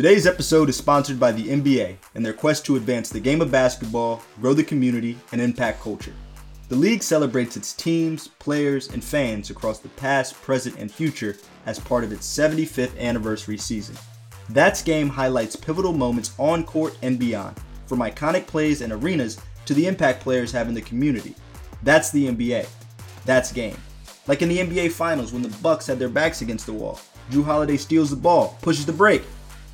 Today's episode is sponsored by the NBA and their quest to advance the game of basketball, grow the community, and impact culture. The league celebrates its teams, players, and fans across the past, present, and future as part of its 75th anniversary season. That's Game highlights pivotal moments on court and beyond, from iconic plays and arenas to the impact players have in the community. That's the NBA. That's Game. Like in the NBA Finals when the Bucks had their backs against the wall. Jrue Holiday steals the ball, pushes the break,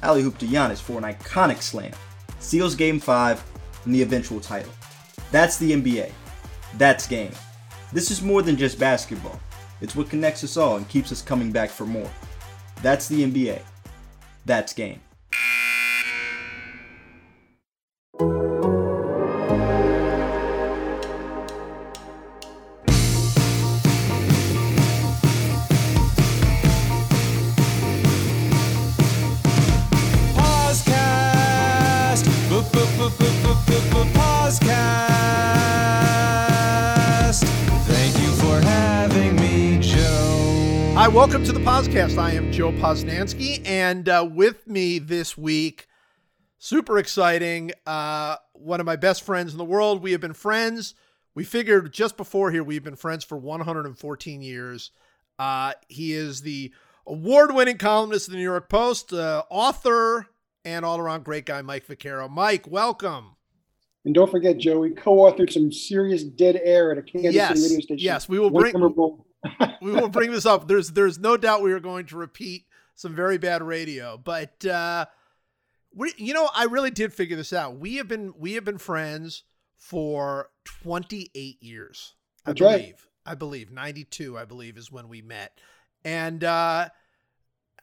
alley-oop to Giannis for an iconic slam, seals Game 5 and the eventual title. That's the NBA. That's game. This is more than just basketball. It's what connects us all and keeps us coming back for more. That's the NBA. That's game. Welcome to the podcast. I am Joe Posnanski, and uh, with me this week, super exciting, uh, one of my best friends in the world. We have been friends. We figured just before here, we've been friends for 114 years. Uh, he is the award winning columnist of the New York Post, uh, author, and all around great guy, Mike Vaccaro. Mike, welcome. And don't forget, Joe, we co-authored some serious dead air at a Kansas Yes, City radio station. yes, we will One bring- we will bring this up. There's there's no doubt we are going to repeat some very bad radio, but uh, we you know I really did figure this out. We have been we have been friends for 28 years. I That's right. believe. I believe 92. I believe is when we met, and uh,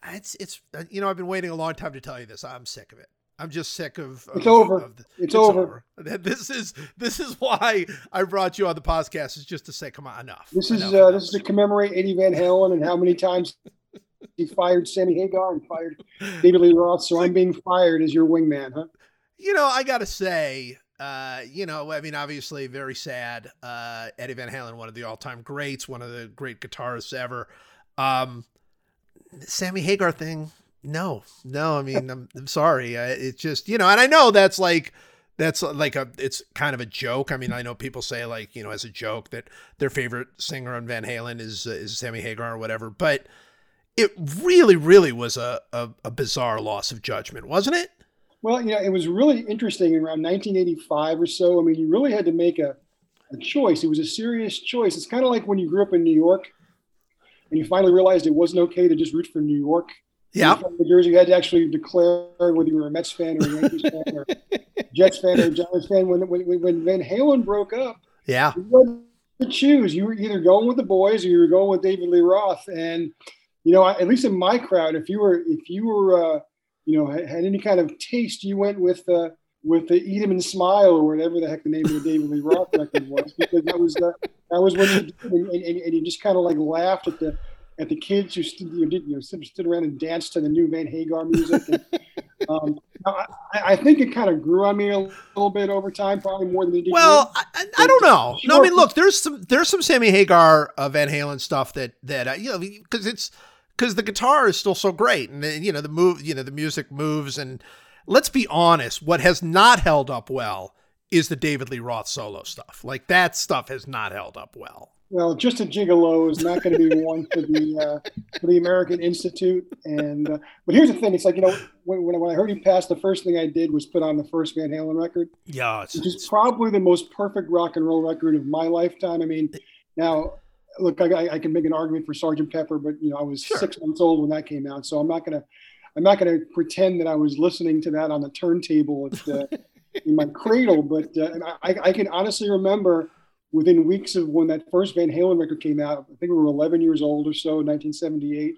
it's it's you know I've been waiting a long time to tell you this. I'm sick of it. I'm just sick of. It's of- over. of the- It's over. This is this is why I brought you on the podcast is just to say, come on, enough. This is Enough, uh, enough. this is to commemorate Eddie Van Halen and how many times he fired Sammy Hagar and fired David Lee Roth. So I'm being fired as your wingman, huh? you know, I gotta say, uh, you know, I mean, obviously, very sad. Uh, Eddie Van Halen, one of the all-time greats, one of the great guitarists ever. Um, Sammy Hagar thing, no, no. I mean, I'm, I'm sorry. It's just, you know, and I know that's like. That's like a, it's kind of a joke. I mean, I know people say like, you know, as a joke that their favorite singer on Van Halen is uh, is Sammy Hagar or whatever, but it really, really was a, a, a bizarre loss of judgment, wasn't it? Well, you know, it was really interesting around 1985 or so. I mean, you really had to make a, a choice. It was a serious choice. It's kind of like when you grew up in New York and you finally realized it wasn't okay to just root for New York. Yeah. New Jersey, you had to actually declare whether you were a Mets fan or a Yankees fan or Jets fan or Giants fan. When, when, when Van Halen broke up, Yeah. you had to choose. You were either going with the boys or you were going with David Lee Roth. And you know, I- at least in my crowd, if you were if you were uh, you know had, any kind of taste, you went with uh, with the Eat 'em and Smile or whatever the heck the name of the David Lee Roth record was, because that was uh, that was when you did, and, and, and you just kind of like laughed at the at the kids who stood, you know, did, you know, stood, around and danced to the new Van Hagar music. And, um, I, I think it kind of grew on me a little bit over time, probably more than it did. Well. I, I- don't know. No, I mean, look, there's some there's some Sammy Hagar uh, Van Halen stuff that that uh, you know because it's because the guitar is still so great and you know the move you know the music moves and let's be honest, what has not held up well is the David Lee Roth solo stuff. Like that stuff has not held up well. Well, just a gigolo is not going to be one for the uh, for the American Institute. And uh, but here's the thing: it's like you know when, when I- heard he passed, the first thing I did was put on the first Van Halen record, Yeah, it's, which is probably the most perfect rock and roll record of my lifetime. I mean, now look, I, I can make an argument for Sergeant Pepper, but you know I was Sure. six months old when that came out, so I'm not gonna I'm not gonna pretend that I was listening to that on the turntable at, uh, in my cradle. But uh, I, I can honestly remember within weeks of when that first Van Halen record came out, I think we were 11 years old or so, 1978,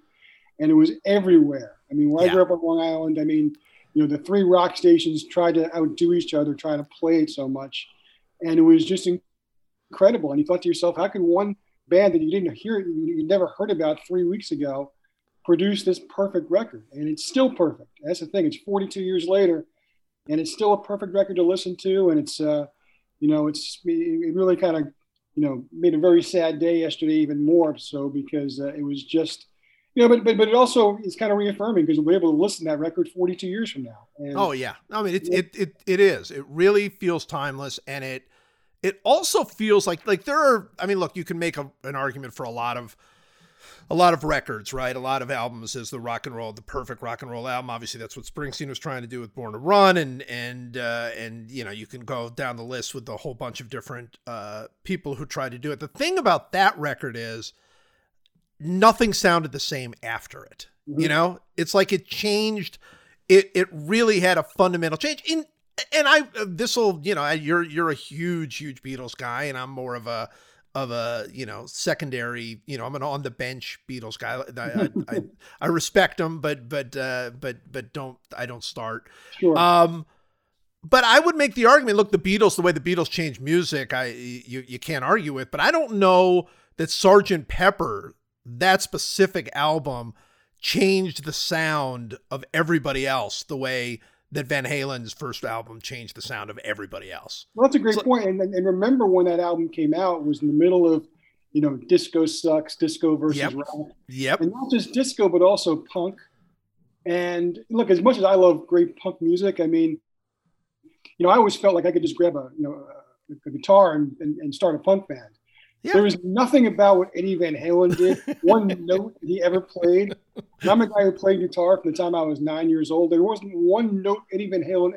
and it was everywhere. I mean, where Yeah. I grew up on Long Island, I mean, you know, the three rock stations tried to outdo each other, trying to play it so much, and it was just incredible. And you thought to yourself, how can one band that you didn't hear, you you never heard about three weeks ago, produce this perfect record? And it's still perfect. That's the thing. It's 42 years later, and it's still a perfect record to listen to, and it's uh, you know, it's it really kind of, you know, made a very sad day yesterday even more so because uh, it was just you know, but, but but it also is kind of reaffirming because we're able to listen to that record 42 years from now. And Oh yeah, I mean it, it it it is. It really feels timeless, and it it also feels like like there are. I mean, look, you can make a, an argument for a lot of a lot of records, right? A lot of albums as the rock and roll, the perfect rock and roll album. Obviously, that's what Springsteen was trying to do with Born to Run, and and uh, and you know you can go down the list with a whole bunch of different uh, people who tried to do it. The thing about that record is nothing sounded the same after it. You know, it's like it changed. It it really had a fundamental change. In and I this will you know you're you're a huge huge Beatles guy, and I'm more of a of a you know secondary you know I'm an on the bench Beatles guy. I I, I, I respect them, but but uh, but but don't I don't start. sure. Um, but I would make the argument. Look, the Beatles, the way the Beatles changed music, I you you can't argue with. But I don't know that Sergeant Pepper, that specific album, changed the sound of everybody else the way that Van Halen's first album changed the sound of everybody else. Well, that's a great So- point. And, and remember when that album came out it was in the middle of, you know, disco sucks, disco versus Yep. rock, Yep. and not just disco but also punk. And look, as much as I love great punk music, I mean, you know, I always felt like I could just grab a you know a, a guitar and, and, and start a punk band. Yeah. There was nothing about what Eddie Van Halen did, one note he ever played. And I'm a guy who played guitar from the time I was nine years old. There wasn't one note Eddie Van Halen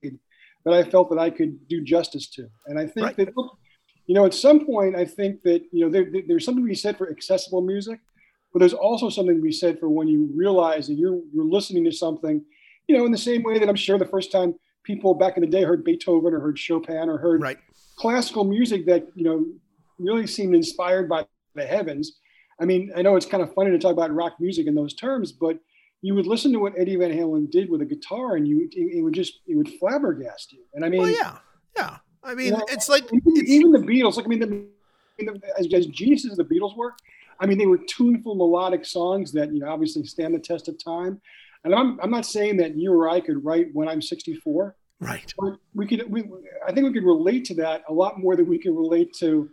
played that I felt that I could do justice to. And I think Right. that, you know, at some point, I think that, you know, there, there- there's something to be said for accessible music, but there's also something to be said for when you realize that you're, you're listening to something, you know, in the same way that I'm sure the first time people back in the day heard Beethoven or heard Chopin or heard Right. classical music that you know really seemed inspired by the heavens. I mean, I know it's kind of funny to talk about rock music in those terms, but you would listen to what Eddie Van Halen did with a guitar, and you it, it would just it would flabbergast you. And I mean, Well, yeah. Yeah. I mean, you know, it's like even, it's, even the Beatles. Like I mean, the, the- as, as geniuses as the Beatles were, I mean, they were tuneful, melodic songs that you know obviously stand the test of time. And I'm I'm not saying that you or I could write when I'm 64 right. but we could we i think we could relate to that a lot more than we could relate to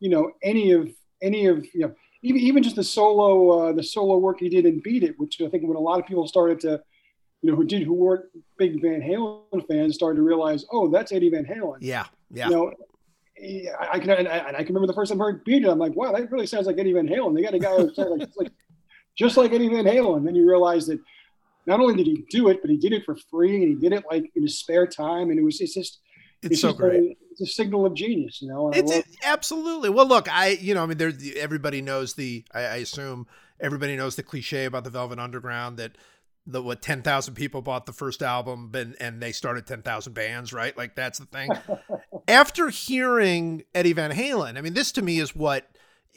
you know any of any of you know even, even just the solo uh, the solo work he did in beat it which i think when a lot of people started to you know who did who weren't big van halen fans started to realize oh that's eddie van halen Yeah. Yeah. you know I, I can and I, and I can remember the first time I heard beat it i'm like wow that really sounds like eddie van halen they got a guy who sounds like, just like just like eddie van halen and then you realize that not only did he do it, but he did it for free, and he did it like in his spare time, and it was it's just It's, so just great. It's a signal of genius, you know. It's it, absolutely. Well, look, I you know, I mean, there everybody knows the. I, I assume everybody knows the cliche about the Velvet Underground that the what ten thousand people bought the first album and and they started ten thousand bands, right? Like that's the thing. After hearing Eddie Van Halen, I mean, this to me is what.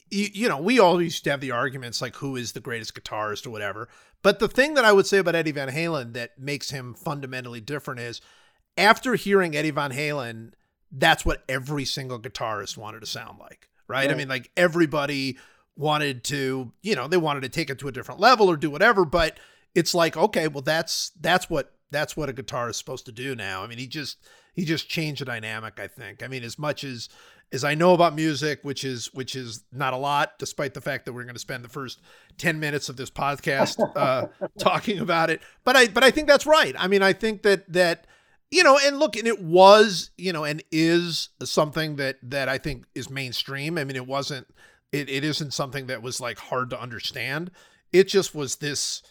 You, you know, we always used to have the arguments like who is the greatest guitarist or whatever. But the thing that I would say about Eddie Van Halen that makes him fundamentally different is after hearing Eddie Van Halen, that's what every single guitarist wanted to sound like, right? I mean, like everybody wanted to, you know, they wanted to take it to a different level or do whatever, but it's like, okay, well that's that's what that's what a guitar is supposed to do now. I mean, he just he just changed the dynamic, I think. I mean, as much as as I know about music, which is which is not a lot, despite the fact that we're going to spend the first ten minutes of this podcast uh, talking about it. But I but I think that's right. I mean, I think that that you know, and look, and it was you know, and is something that that I think is mainstream. I mean, it wasn't. It, it isn't something that was like hard to understand. It just was this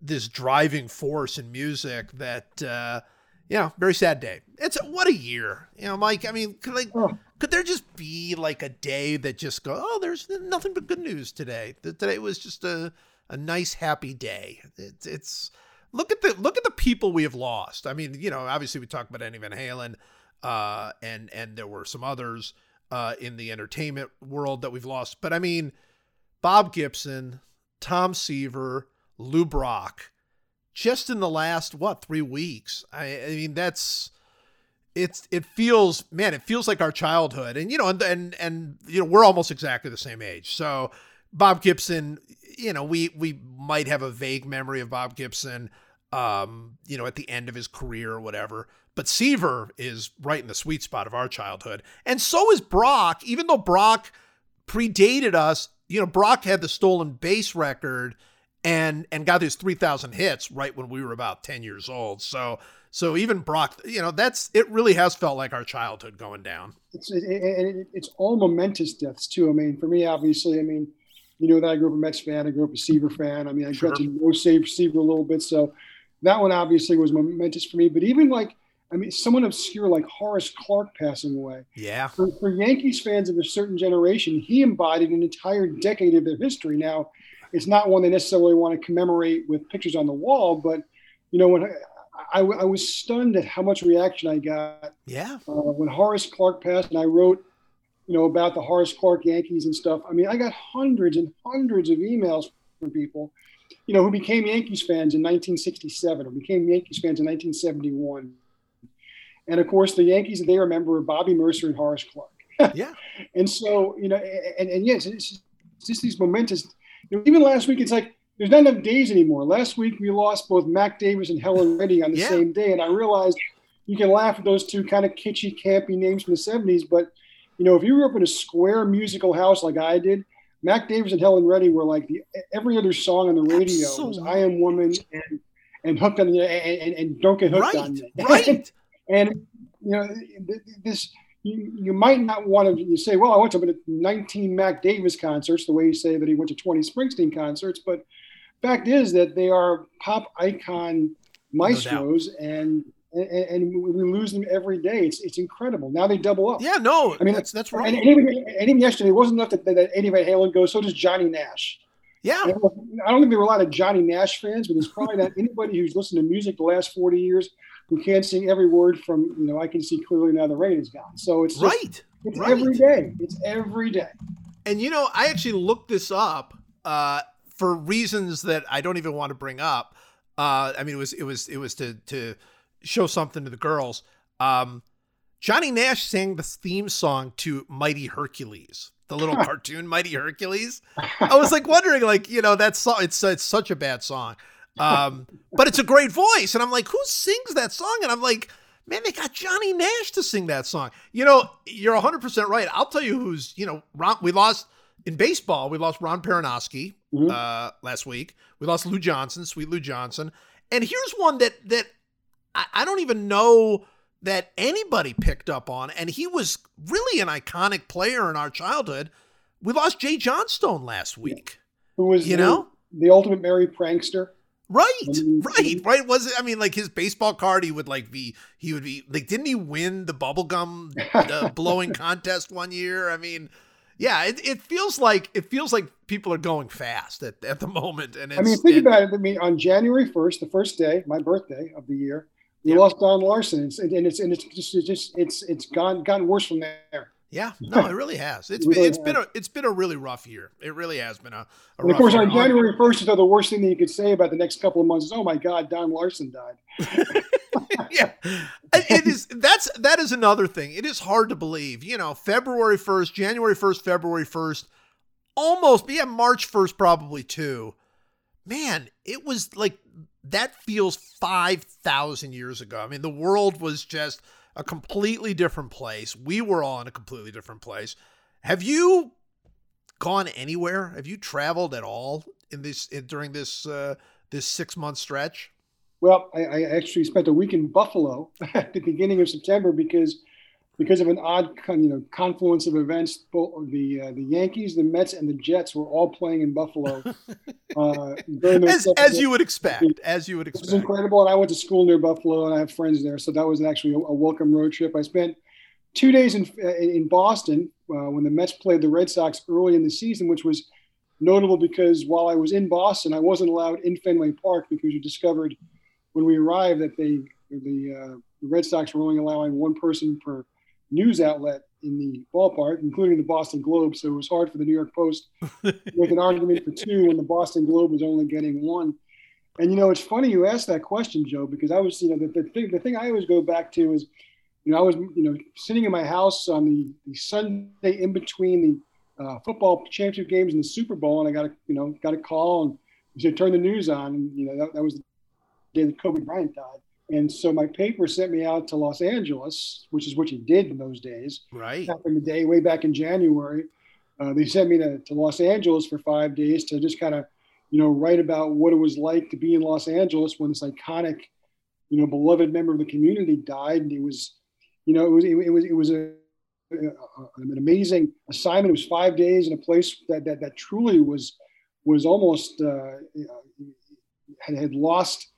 this driving force in music that uh you know very sad day it's what a year you know mike i mean could like Oh. could there just be like a day that just go oh there's nothing but good news today that today was just a a nice happy day it's it's look at the look at the people we have lost. I mean you know obviously we talked about eddie van halen uh and and there were some others uh in the entertainment world that we've lost. But i mean bob gibson tom seaver lou brock just in the last what three weeks? I i mean that's it's it feels man it feels like our childhood. And you know and and and you know we're almost exactly the same age. So bob gibson you know we we might have a vague memory of bob gibson um you know at the end of his career or whatever but seaver is right in the sweet spot of our childhood and so is brock even though brock predated us you know brock had the stolen base record and and got his 3000 hits right when we were about 10 years old. So so even Brock, you know, that's it really has felt like our childhood going down. It's it, it, it's all momentous deaths too. I mean, for me, obviously, I mean, you know that I grew up a Mets fan, I grew up a Seaver fan. I mean, I sure. got to know Save Seaver a little bit, so that one obviously was momentous for me. But even like, I mean, someone obscure like Horace Clarke passing away. Yeah. For, for Yankees fans of a certain generation, he embodied an entire decade of their history. Now, it's not one they necessarily want to commemorate with pictures on the wall, but you know when I, I, I was stunned at how much reaction I got. Yeah. Uh, when Horace Clarke passed, and I wrote, you know, about the Horace Clarke Yankees and stuff. I mean, I got hundreds and hundreds of emails from people, you know, who became Yankees fans in 1967 or became Yankees fans in 1971. And of course, the Yankees that they remember are Bobby Murcer and Horace Clarke. yeah. And so, you know, and, and yes, it's just these momentous you know, even last week, it's like there's not enough days anymore. Last week we lost both Mac Davis and Helen Reddy on the yeah. same day, and I realized you can laugh at those two kind of kitschy, campy names from the '70s, but you know, if you grew up in a square musical house like I did, Mac Davis and Helen Reddy were like the every other song on the radio Absolutely. was "I Am Woman" and and "Hooked on the and, and, and Don't Get Hooked right. on Me." Right. and you know this you, you might not want to you say, well, I went to 19 Mac Davis concerts, the way you say that he went to 20 Springsteen concerts, but fact is that they are pop icon maestros no and, and, and we lose them every day. It's it's incredible. Now they double up. Yeah, no, I mean that's that's right. And, and, even, and even yesterday, it wasn't enough that, that Eddie Van Halen goes. So does Johnny Nash. Yeah, I don't think there were a lot of Johnny Nash fans, but there's probably not anybody who's listened to music the last 40 years who can't sing every word from you know I can see clearly now the rain is gone. So it's just, right. It's right. every day. It's every day. And you know, I actually looked this up uh, for reasons that I don't even want to bring up. Uh, I mean, it was it was it was to to show something to the girls. Um, Johnny Nash sang the theme song to Mighty Hercules, the little cartoon Mighty Hercules. I was like wondering, like you know, that song. It's it's such a bad song. Um, but it's a great voice. And I'm like, who sings that song? And I'm like, man, they got Johnny Nash to sing that song. You know, you're 100% right. I'll tell you who's, you know, Ron, we lost in baseball, we lost Ron Perranoski mm-hmm. uh, last week. We lost Lou Johnson, sweet Lou Johnson. And here's one that, that I, I don't even know that anybody picked up on. And he was really an iconic player in our childhood. We lost Jay Johnstone last week. Who was, you know, the ultimate merry prankster. Right, right, right. Was it? I mean, like his baseball card, he would like be, he would be like, didn't he win the bubblegum uh, blowing contest one year? I mean, yeah, it, it feels like it feels like people are going fast at, at the moment. And I mean, think it, about it. I mean, on January first, the first day, my birthday of the year, yeah. lost Don Larsen, and, and it's and it's just it's just it's it's gone gotten worse from there. Yeah, no, it really has. It's really been, it's has. been a it's been a really rough year. It really has been a. a of course, on January first, the worst thing that you could say about the next couple of months is, "Oh my God, Don Larsen died." yeah, it is. That's that is another thing. It is hard to believe. You know, February first, January first, February first, almost. Yeah, March first, probably too. Man, it was like that feels five thousand years ago. I mean, the world was just a completely different place. We were all in a completely different place. Have you gone anywhere? Have you traveled at all in this in, during this uh, this six month stretch? Well, I, I, actually spent a week in Buffalo at the beginning of September because because of an odd you know confluence of events. Both the uh, the Yankees, the Mets, and the Jets were all playing in Buffalo. Uh, as, as you would expect, as you would expect. It was incredible, and I went to school near Buffalo, and I have friends there, so that was actually a, a welcome road trip. I spent two days in in Boston uh, when the Mets played the Red Sox early in the season, which was notable because while I was in Boston, I wasn't allowed in Fenway Park because we discovered when we arrived that they the, uh, the Red Sox were only allowing one person per news outlet in the ballpark, including the Boston Globe. So it was hard for the New York Post to make an argument for two when the Boston Globe was only getting one. And you know, it's funny you asked that question, Joe, because I was, you know, the, the thing the thing I always go back to is, you know, I was, you know, sitting in my house on the, the Sunday in between the uh, football championship games and the Super Bowl, and I got a, you know, got a call and said, turn the news on, and you know, that, that was the day that Kobe Bryant died. And so my paper sent me out to Los Angeles, which is what you did in those days. Right. Back in the day, way back in January. Uh, they sent me to, to Los Angeles for five days to just kind of you know, write about what it was like to be in Los Angeles when this iconic, you know, beloved member of the community died. And it was, you know, it was it, it was it was a, a, an amazing assignment. It was five days in a place that that, that truly was was almost uh, had, had lost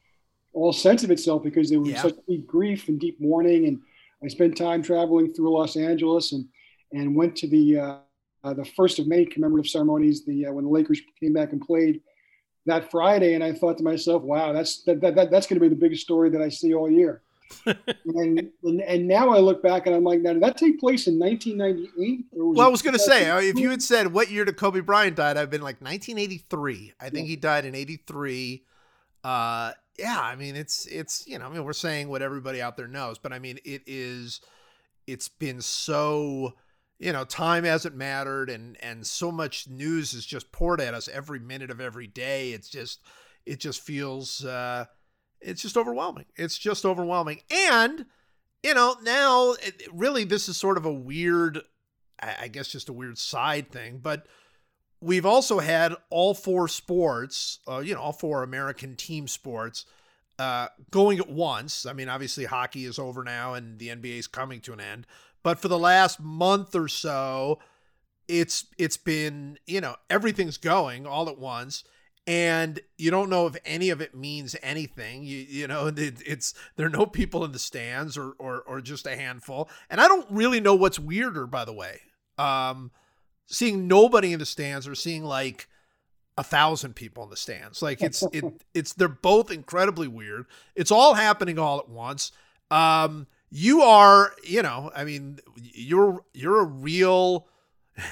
all sense of itself because there was Yeah. such deep grief and deep mourning. And I spent time traveling through Los Angeles and and went to the uh, uh, the first of many commemorative ceremonies. The uh, when the Lakers came back and played that Friday, and I thought to myself, "Wow, that's that, that, that that's going to be the biggest story that I see all year." and, and and now I look back and I'm like, now did that take place in 1998? Or was Well, I was going to say, uh, if you had said what year did Kobe Bryant died, I've been like 1983. I think he died in 83. Uh, yeah, I mean, it's it's you know, I mean, we're saying what everybody out there knows, but I mean, it is, it's been so, you know, time hasn't mattered, and and so much news is just poured at us every minute of every day. It's just, it just feels, uh, it's just overwhelming. It's just overwhelming, and you know, now it, really this is sort of a weird I I guess just a weird side thing, but we've also had all four sports, uh, you know, all four American team sports uh, going at once. I mean, obviously hockey is over now and the NBA is coming to an end, but for the last month or so, it's it's been you know everything's going all at once. And you don't know if any of it means anything. You you know it, it's there are no people in the stands or, or or just a handful. And i don't really know what's weirder by the way. Um seeing nobody in the stands or seeing like a thousand people in the stands like it's it it's they're both incredibly weird it's all happening all at once um you are you know i mean you're you're a real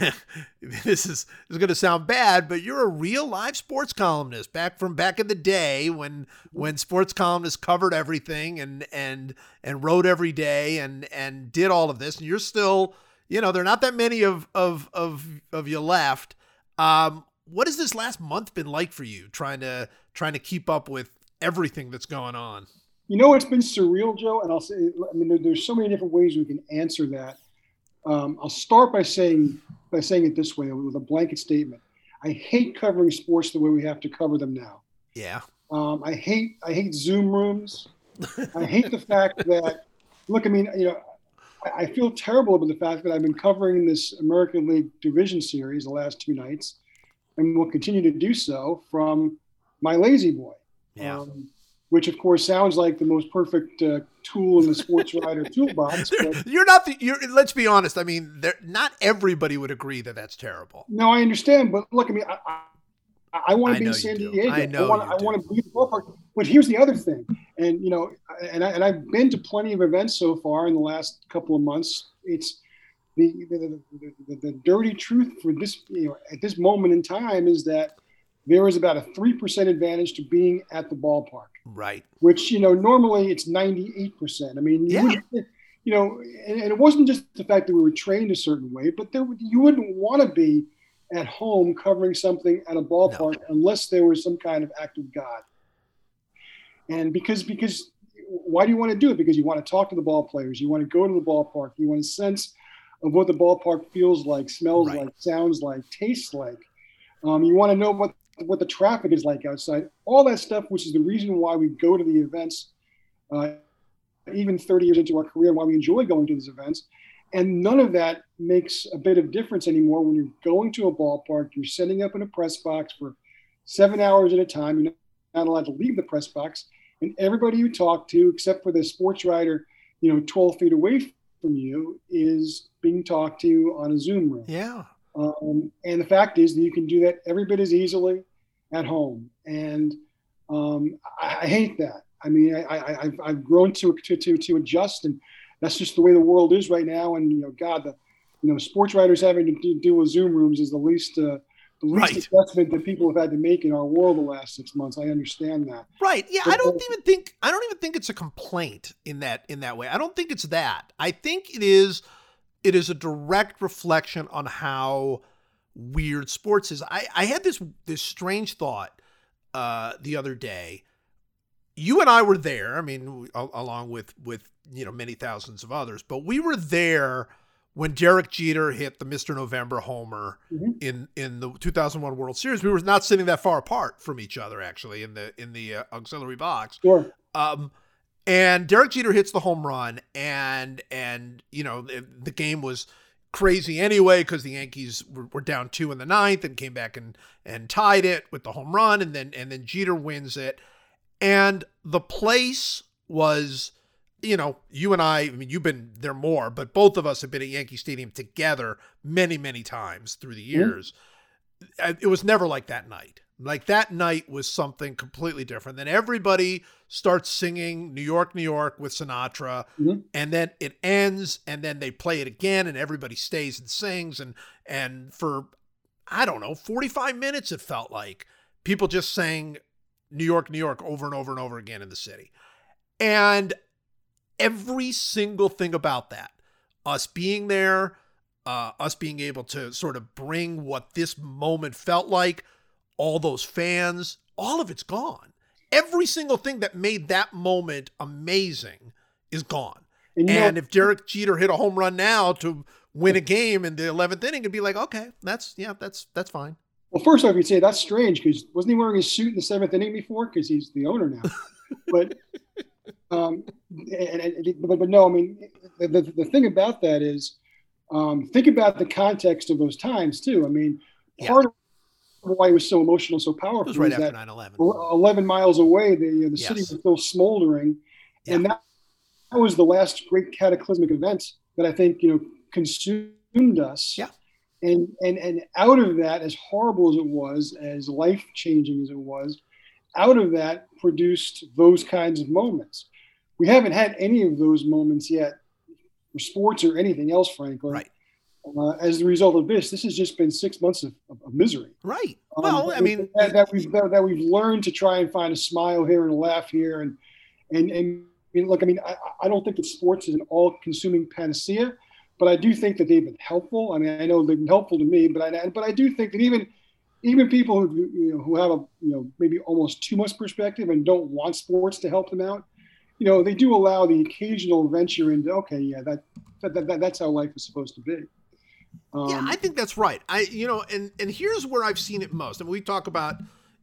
this is this is going to sound bad, but you're a real live sports columnist back from back in the day when when sports columnists covered everything and and and wrote every day and and did all of this. And you're still, you know, there are not that many of of of of you left. Um, what has this last month been like for you, trying to trying to keep up with everything that's going on? You know, it's been surreal, Joe, and I'll say, I mean, there, there's so many different ways we can answer that. Um, I'll start by saying by saying it this way with a blanket statement. I hate covering sports the way we have to cover them now. Yeah, Um, I hate I hate Zoom rooms. I hate the fact that look. I mean, you know, I, feel terrible about the fact that I've been covering this American League Division Series the last two nights, and will continue to do so from my lazy boy. yeah. Um, which of course sounds like the most perfect uh, tool in the sports writer toolbox. But you're not the. You're. Let's be honest. I mean. Not everybody would agree that that's terrible. no, I understand. But look, I mean, I, I, I want to be in San do. Diego. I know I want to be the ballpark. But here's the other thing, and you know, and I, and I've been to plenty of events so far in the last couple of months. It's the the, the, the, the dirty truth for this, you know, at this moment in time is that there is about a three percent advantage to being at the ballpark. Right. which you know normally it's 98% i mean you, Yeah. wouldn't, you know and, and it wasn't just the fact that we were trained a certain way but there you wouldn't want to be at home covering something at a ballpark unless there was some kind of act of god and because because why do you want to do it because you want to talk to the ball players you want to go to the ballpark you want a sense of what the ballpark feels like smells Right. like sounds like tastes like um, you want to know what what the traffic is like outside, all that stuff, which is the reason why we go to the events, uh, even 30 years into our career, why we enjoy going to these events. And none of that makes a bit of difference anymore when you're going to a ballpark, you're setting up in a press box for seven hours at a time. You're not allowed to leave the press box. And everybody you talk to, except for the sports writer, you know, 12 feet away from you, is being talked to on a Zoom room. Yeah. Um, and the fact is that you can do that every bit as easily at home. And um, I, I hate that. I mean, I, I, I've, I've grown to, to, to, to adjust, and that's just the way the world is right now. And, you know, God, the, you know, sports writers having to do, deal with Zoom rooms is the least, uh, the least Right. adjustment that people have had to make in our world the last six months. I understand that. Right. Yeah, I don't even think I don't even think it's a complaint in that in that way. I don't think it's that. I think it is it is a direct reflection on how weird sports is. I I had this this strange thought uh the other day. You and I were there. I mean, along with with you know many thousands of others, but we were there when Derek Jeter hit the Mr. November homer Mhm. in in the 2001 World Series. We were not sitting that far apart from each other actually in the in the uh, auxiliary box. Sure. Um, and Derek Jeter hits the home run, and and you know the, the game was crazy anyway because the Yankees were, were down two in the ninth and came back and and tied it with the home run, and then and then Jeter wins it, and the place was. You know, you and I, I mean, you've been there more, but both of us have been at Yankee Stadium together many, many times through the years. Uh, It was never like that night. Like that night was something completely different. Then everybody starts singing New York, New York with Sinatra, Mhm. and then it ends, and then they play it again, and everybody stays and sings, and and for I don't know, 45 minutes it felt like people just sang New York, New York over and over and over again in the city. And every single thing about that, us being there, uh, us being able to sort of bring what this moment felt like, all those fans, all of it's gone. Every single thing that made that moment amazing is gone. And, know, And if Derek Jeter hit a home run now to win a game in the 11th inning, it'd be like, okay, that's, yeah, that's, that's fine. Well, first off, you'd say that's strange because wasn't he wearing his suit in the seventh inning before? Because he's the owner now. but, um, and, and, but, but no, I mean, the, the, the thing about that is, um, think about the context of those times too. I mean, Yeah. part of why it was so emotional, so It powerful, was right after that 9 11. 11 miles away, the, you know, the city was still smoldering. And that, that was the last great cataclysmic event that I think, you know, consumed us. Yeah. And, and, and out of that, as horrible as it was, as life changing as it was, out of that produced those kinds of moments. We haven't had any of those moments yet for sports or anything else, frankly. Right. Uh, as a result of this, this has just been six months of, of, misery. Right. Um, Well, I mean, that, that we've that, that we've learned to try and find a smile here and a laugh here, and and and I mean, look, I mean, I, I don't think that sports is an all-consuming panacea, but I do think that they've been helpful. I mean, I know they've been helpful to me, but I but I do think that even even people who you know who have a you know maybe almost too much perspective and don't want sports to help them out, you know, they do allow the occasional venture into okay, yeah, that, that, that that's how life is supposed to be. Um, yeah, I think that's right. I, you know, and and here's where I've seen it most. And we talk about,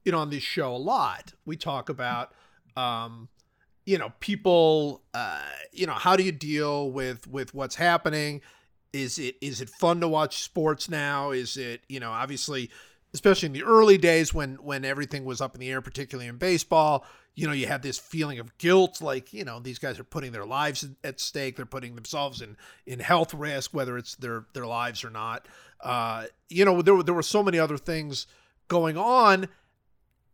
you know, on this show a lot. We talk about, um, you know, people, uh, you know, how do you deal with with what's happening? Is it is it fun to watch sports now? Is it, you know, obviously, especially in the early days when when everything was up in the air, particularly in baseball, you know, you had this feeling of guilt, like you know, these guys are putting their lives at stake. They're putting themselves in in health risk, whether it's their their lives or not. Uh, you know, there were there were so many other things going on,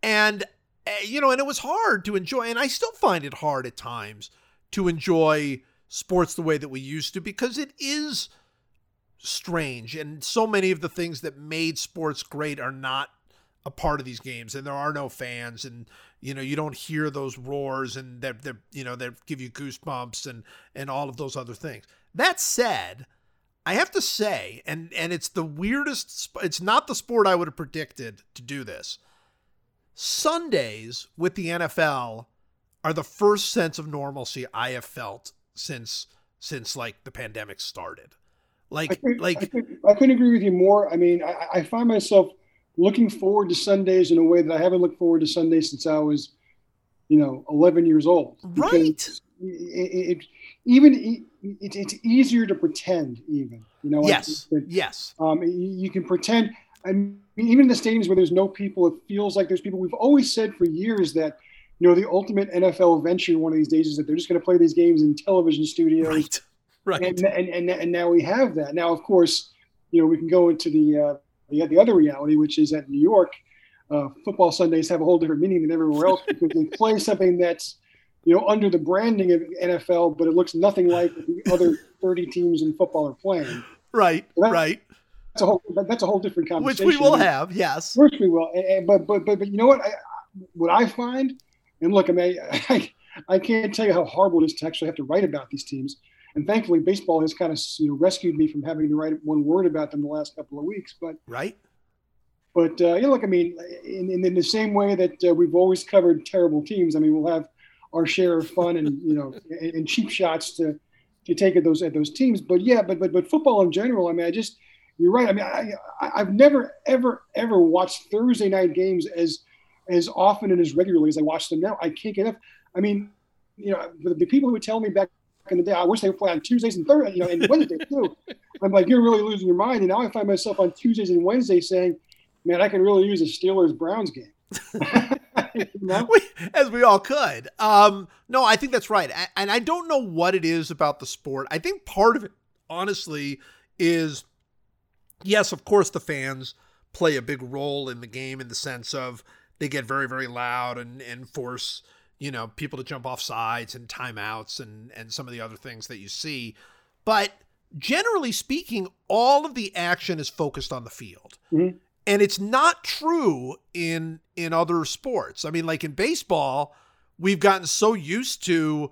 and uh, you know, and it was hard to enjoy, and I still find it hard at times to enjoy sports the way that we used to because it is strange and so many of the things that made sports great are not a part of these games and there are no fans and you know you don't hear those roars and that that you know that give you goosebumps and and all of those other things. That said i have to say and and it's the weirdest it's not the sport i would have predicted to do this. Sundays with the nfl are the first sense of normalcy i have felt since since like the pandemic started I like could, like I, could, I couldn't agree with you more. I mean, I, I find myself looking forward to Sundays in a way that I haven't looked forward to Sundays since I was, you know, 11 years old. Right It, it, even it, it's easier to pretend, even you know. yes like, yes um, you, you can pretend. I mean, even in the stadiums where there's no people, it feels like there's people. We've always said for years that, you know, the ultimate NFL venture one of these days is that they're just going to play these games in television studios right right and, and, and, and now we have that. Now, of course, you know, we can go into the, uh, the, the other reality, which is that New York, uh, football Sundays have a whole different meaning than everywhere else because they play something that's, you know, under the branding of NFL, but it looks nothing like the other 30 teams in football are playing. right Well, that- right That's a whole, that's a whole different conversation. which we will have yes Of course we will. And, and- but, but, but, but you know what? I, what I find, and look, I mean, I, I can't tell you how horrible it is to actually have to write about these teams. And thankfully, baseball has kind of you know, rescued me from having to write one word about them the last couple of weeks. But, right but uh, you know, look, I mean, in, in, in the same way that uh, we've always covered terrible teams, I mean, we'll have our share of fun and you know, and, and cheap shots to to take at those at those teams. But yeah, but but but football in general. I mean, I just you're right. I mean, I, I have never ever ever watched Thursday night games as as often and as regularly as I watch them now. I can't get enough. I mean, you know, the, the people who would tell me back in the day, I wish they would play on Tuesdays and Thursdays, you know, and Wednesdays too. I'm like, you're really losing your mind. And now I find myself on Tuesdays and Wednesdays saying, man, I can really use a Steelers Browns game. you know? we, as we all could. Um, no, I think that's right. And I don't know what it is about the sport. I think part of it, honestly, is yes, of course, the fans play a big role in the game in the sense of they get very, very loud and, and force, you know, people to jump off sides and timeouts and, and some of the other things that you see. But generally speaking, all of the action is focused on the field. Mm-hmm and it's not true in in other sports. I mean, like in baseball, we've gotten so used to,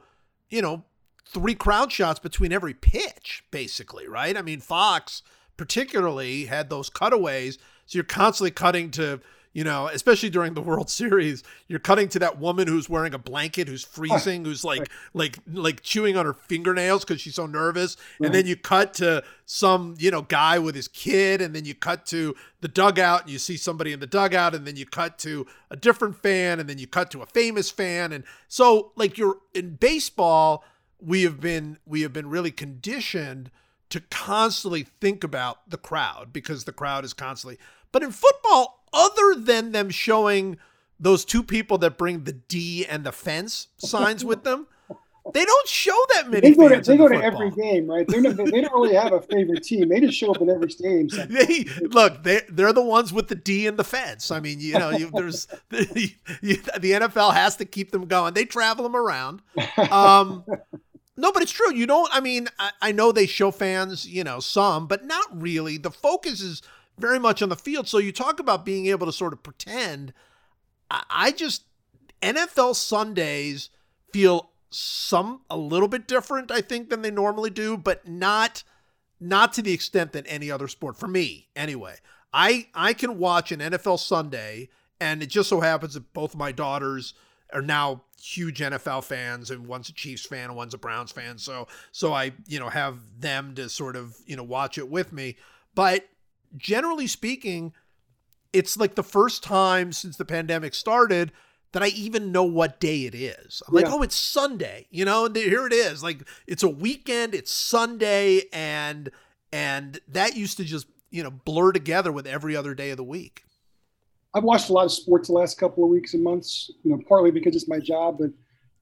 you know, three crowd shots between every pitch, basically, right? I mean, Fox particularly had those cutaways, so you're constantly cutting to you know, especially during the World Series, you're cutting to that woman who's wearing a blanket, who's freezing, who's like like like chewing on her fingernails because she's so nervous, and then you cut to some you know guy with his kid, and then you cut to the dugout, and you see somebody in the dugout, and then you cut to a different fan, and then you cut to a famous fan, and so like you're in baseball, we have been we have been really conditioned to constantly think about the crowd because the crowd is constantly. But in football, other than them showing those two people that bring the D and the fence signs with them. They don't show that many. They go to, they go to every game, right? They're not, they don't really have a favorite team. They just show up in every stadium. They look. They they're the ones with the D and the fence. I mean, you know, you, there's the, you, the NFL has to keep them going. They travel them around. Um, no, but it's true. You don't. I mean, I, I know they show fans, you know, some, but not really. The focus is very much on the field. So you talk about being able to sort of pretend. I just NFL Sundays feel some a little bit different, I think, than they normally do, but not not to the extent that any other sport for me anyway. I I can watch an NFL Sunday and it just so happens that both my daughters are now huge NFL fans and one's a Chiefs fan and one's a Browns fan. So so I, you know, have them to sort of, you know, watch it with me. But generally speaking, it's like the first time since the pandemic started that I even know what day it is. I'm like, oh, it's Sunday, you know, and here it is. Like it's a weekend, it's Sunday, and and that used to just you know blur together with every other day of the week. I've watched a lot of sports the last couple of weeks and months, you know, partly because it's my job, but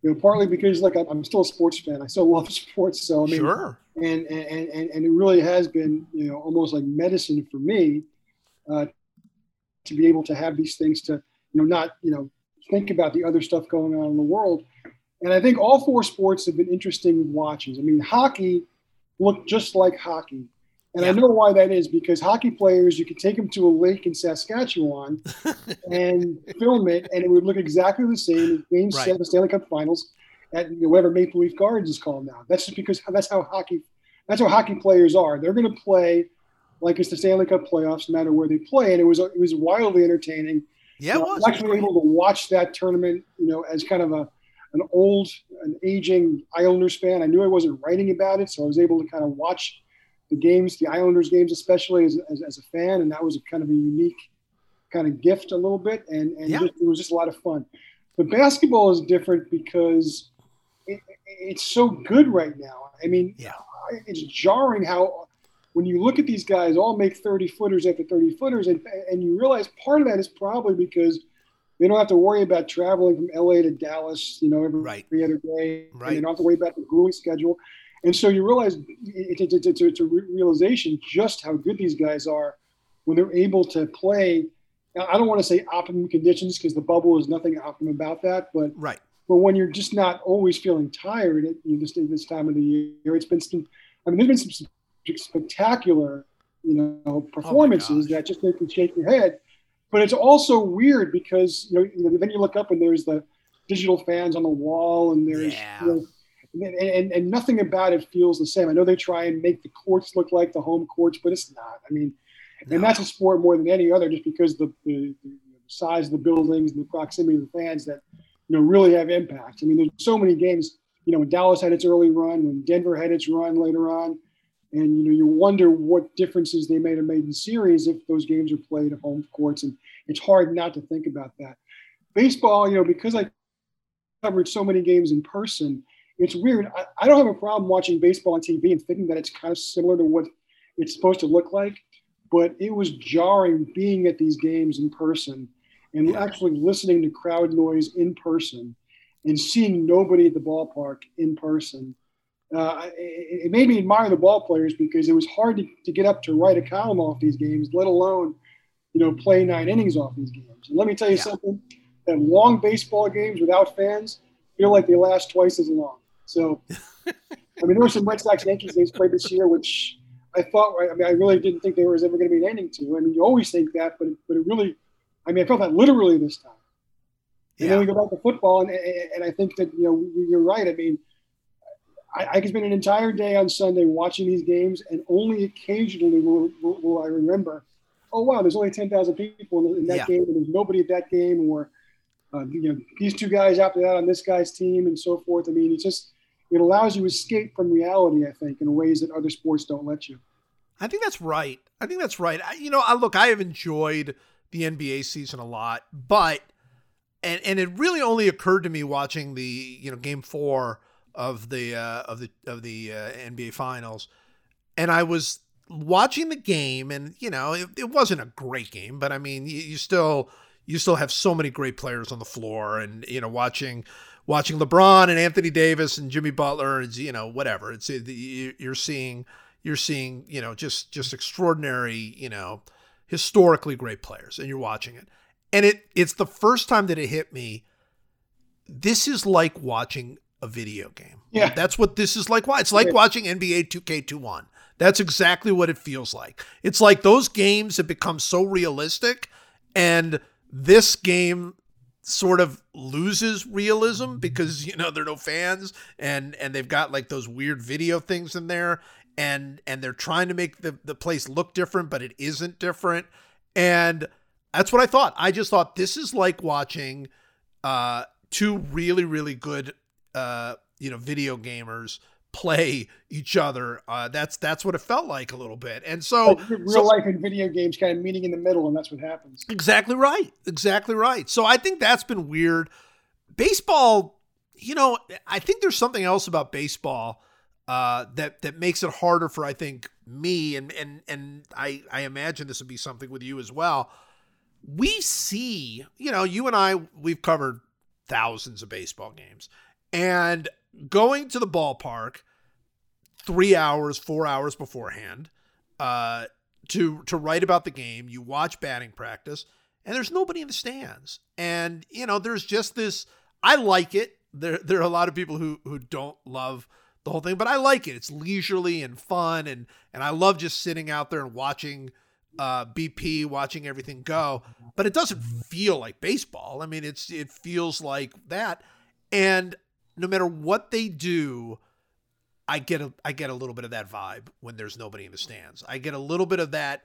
you know, partly because like I'm still a sports fan. I still love sports. So I mean, sure. And and and and it really has been you know almost like medicine for me uh, to be able to have these things to you know not you know think about the other stuff going on in the world. And I think all four sports have been interesting watches. I mean, hockey looked just like hockey and yeah. I know why that is because hockey players, you could take them to a lake in Saskatchewan and film it, and it would look exactly the same as Game right. Seven Stanley Cup Finals at you know, whatever Maple Leaf Gardens is called now. That's just because that's how hockey that's how hockey players are. They're going to play like it's the Stanley Cup playoffs, no matter where they play, and it was it was wildly entertaining. Yeah, it was. I was actually able to watch that tournament, you know, as kind of a an old, an aging Islanders fan. I knew I wasn't writing about it, so I was able to kind of watch the games, the Islanders games, especially as, as, as, a fan, and that was a kind of a unique kind of gift a little bit, and and yeah. just, it was just a lot of fun. But basketball is different because it, it's so good right now. I mean, yeah. it's jarring how when you look at these guys all make 30 footers after 30 footers, and and you realize part of that is probably because they don't have to worry about traveling from LA to Dallas, you know, every, right. every other day. Right. And they don't have to worry about the grueling schedule. And so you realize it's, it's, it's a realization just how good these guys are when they're able to play. I don't want to say optimum conditions because the bubble is nothing optimum about that, but right. But when you're just not always feeling tired at you know, this, this time of the year, it's been some. I mean, there's been some spectacular, you know, oh performances oh that just make you shake your head. But it's also weird because you know, you know, then you look up and there's the digital fans on the wall, and there's yeah. you know, and, and, and, nothing about it feels the same. I know they try and make the courts look like the home courts, but it's not. I mean, no. and that's a sport more than any other, just because the, the, the, size of the buildings and the proximity of the fans that you know really have impact. I mean, there's so many games. you know, when Dallas had its early run, when Denver had its run later on, and you know, you wonder what differences they may have made in series if those games are played at home courts, and it's hard not to think about that. Baseball, you know, because I covered so many games in person, it's weird. I, I don't have a problem watching baseball on TV and thinking that it's kind of similar to what it's supposed to look like, but it was jarring being at these games in person and Yeah. actually listening to crowd noise in person and seeing nobody at the ballpark in person. Uh, it, it made me admire the ball players because it was hard to, to get up to write a column off these games, let alone, you know, play nine innings off these games. And let me tell you Yeah. something: that long baseball games without fans feel like they last twice as long. So, I mean, there were some Red Sox Yankees games played this year, which I thought, I mean, I really didn't think there was ever going to be an ending to. I mean, you always think that, but it, but it really, I mean, I felt that literally this time. And then we go back to football, and, and I think that you know you're right. I mean, I, I could spend an entire day on Sunday watching these games, and only occasionally will, will, will I remember, oh wow, there's only ten thousand people in, in that Yeah. game, and there's nobody at that game, or uh, you know these two guys opted out on this guy's team, and so forth. I mean, it just it allows you to escape from reality. I think in ways that other sports don't let you. I think that's right. I think that's right. I, you know, I look, I have enjoyed the NBA season a lot, but and and it really only occurred to me watching the you know game four of the uh, of the of the uh, NBA finals, and I was watching the game, and you know, it, it wasn't a great game, but I mean, you, you still you still have so many great players on the floor, and you know, watching watching LeBron and Anthony Davis and Jimmy Butler, and you know, whatever. It's you- you're seeing you're seeing you know just just extraordinary you know historically great players and you're watching it. And it it's the first time that it hit me this is like watching a video game. Yeah. that's what this is like why it's like watching nba 2k21 that's exactly what it feels like. It's like those games have become so realistic and this game sort of loses realism because you know there are no fans and and they've got like those weird video things in there and and they're trying to make the the place look different but it isn't different. And that's what I thought. I just thought this is like watching uh two really really good uh you know video gamers play each other uh that's that's what it felt like a little bit and so Like real so- life and video games kind of meeting in the middle, and that's what happens. Exactly right. Exactly right. So I think that's been weird. Baseball, you know, I think there's something else about baseball uh, that that makes it harder for I think me and and and I I imagine this would be something with you as well. We see, you know, you and I we've covered thousands of baseball games, and going to the ballpark three hours, four hours beforehand, uh, to to write about the game. You watch batting practice, and there's nobody in the stands. And you know, there's just this. I like it. There there are a lot of people who who don't love the whole thing, but I like it. It's leisurely and fun, and and I love just sitting out there and watching uh, BP, watching everything go. But it doesn't feel like baseball. I mean, it's it feels like that, and no matter what they do. I get a I get a little bit of that vibe when there's nobody in the stands. I get a little bit of that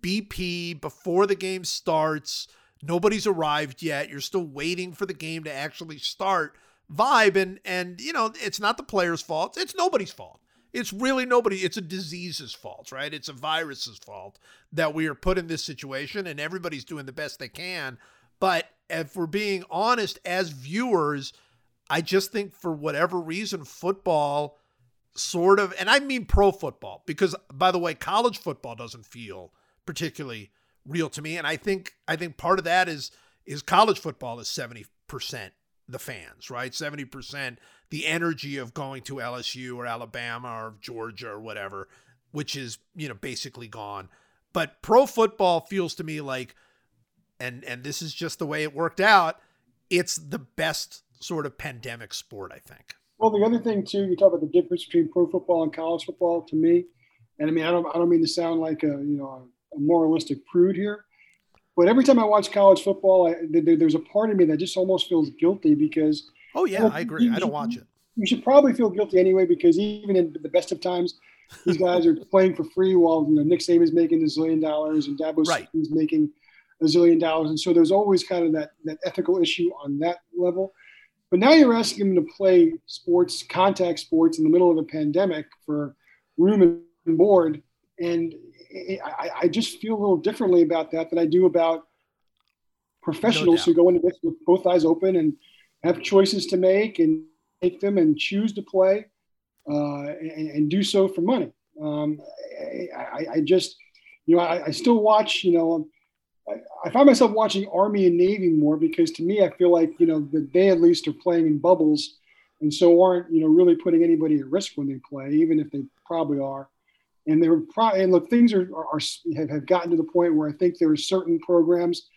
BP before the game starts. Nobody's arrived yet. You're still waiting for the game to actually start vibe and and you know, it's not the player's fault. It's nobody's fault. It's really nobody. It's a disease's fault, right? It's a virus's fault that we are put in this situation and everybody's doing the best they can. But if we're being honest as viewers, I just think for whatever reason football sort of and I mean pro football because by the way college football doesn't feel particularly real to me and I think I think part of that is is college football is 70% the fans, right? 70% the energy of going to LSU or Alabama or Georgia or whatever, which is, you know, basically gone. But pro football feels to me like and and this is just the way it worked out, it's the best sort of pandemic sport, I think. Well, the other thing too, you talk about the difference between pro football and college football. To me, and I mean, I don't, I don't mean to sound like a, you know, a moralistic prude here, but every time I watch college football, I, there, there's a part of me that just almost feels guilty because Oh yeah, Well, I agree. you- I don't watch it. you should probably feel guilty anyway because even in the best of times, these guys are playing for free while you know Nick Saban's making a zillion dollars and Dabo Right. is making a zillion dollars, and so there's always kind of that that ethical issue on that level. But now you're asking them to play sports, contact sports, in the middle of a pandemic for room and board, and I, I just feel a little differently about that than I do about professionals No who go into this with both eyes open and have choices to make and make them and choose to play uh, and, and do so for money. Um, I, I, I just, you know, I, I still watch, you know, I, find myself watching Army and Navy more because to me, I feel like, you know, that they at least are playing in bubbles and so aren't, you know, really putting anybody at risk when they play, even if they probably are. And they were probably, and look, things are, are, are have, have gotten to the point where I think there are certain programs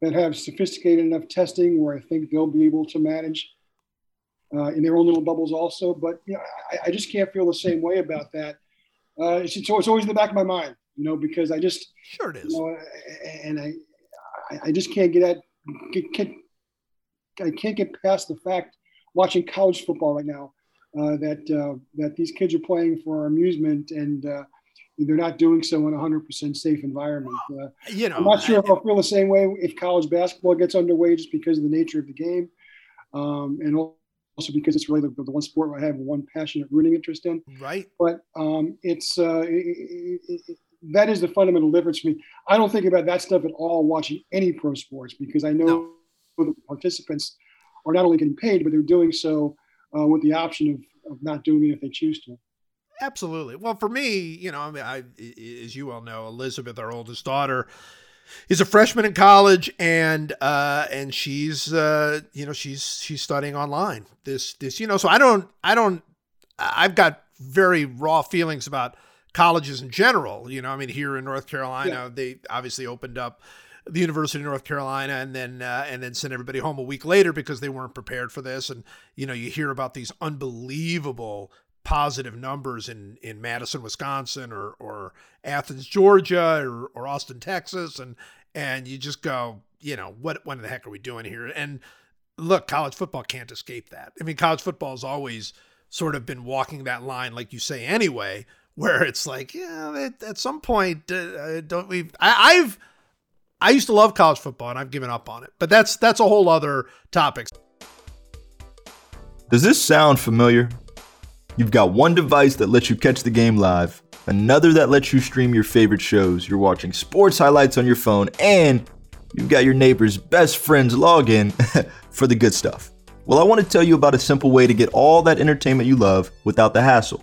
that have sophisticated enough testing where I think they'll be able to manage uh, in their own little bubbles also. But you know, I, I, just can't feel the same way about that. Uh, it's, it's, always in the back of my mind, you know, because I just sure it is, you know, and I I just can't get at get, I can't get past the fact watching college football right now uh, that uh, that these kids are playing for our amusement and uh, they're not doing so in a hundred percent safe environment. Uh, you know, I'm not sure if I'll feel the same way if college basketball gets underway just because of the nature of the game, um, and also because it's really the, the, one sport I have one passionate rooting interest in. Right. But um, it's uh, it, it, it, that is the fundamental difference for me. I don't think about that stuff at all watching any pro sports because I know no. the participants are not only getting paid, but they're doing so uh, with the option of, of not doing it if they choose to. Absolutely. Well, for me, you know, I mean, I, as you well know, Elizabeth, our oldest daughter, is a freshman in college, and uh, and she's uh, you know she's she's studying online. This this you know, so I don't I don't I've got very raw feelings about colleges in general. You know, I mean, here in North Carolina, yeah. they obviously opened up the University of North Carolina and then uh, and then sent everybody home a week later because they weren't prepared for this. And you know, you hear about these unbelievable positive numbers in in Madison, Wisconsin, or or Athens, Georgia, or, or Austin, Texas, and and you just go, you know, what what the heck are we doing here? And look, college football can't escape that. I mean, college football has always sort of been walking that line, like you say, anyway, where it's like, yeah, at, some point, uh, uh don't we? I, I've I used to love college football, and I've given up on it, but that's that's a whole other topic. Does this sound familiar? You've got one device that lets you catch the game live, another that lets you stream your favorite shows, you're watching sports highlights on your phone, and you've got your neighbor's best friend's login for the good stuff. Well, I want to tell you about a simple way to get all that entertainment you love without the hassle,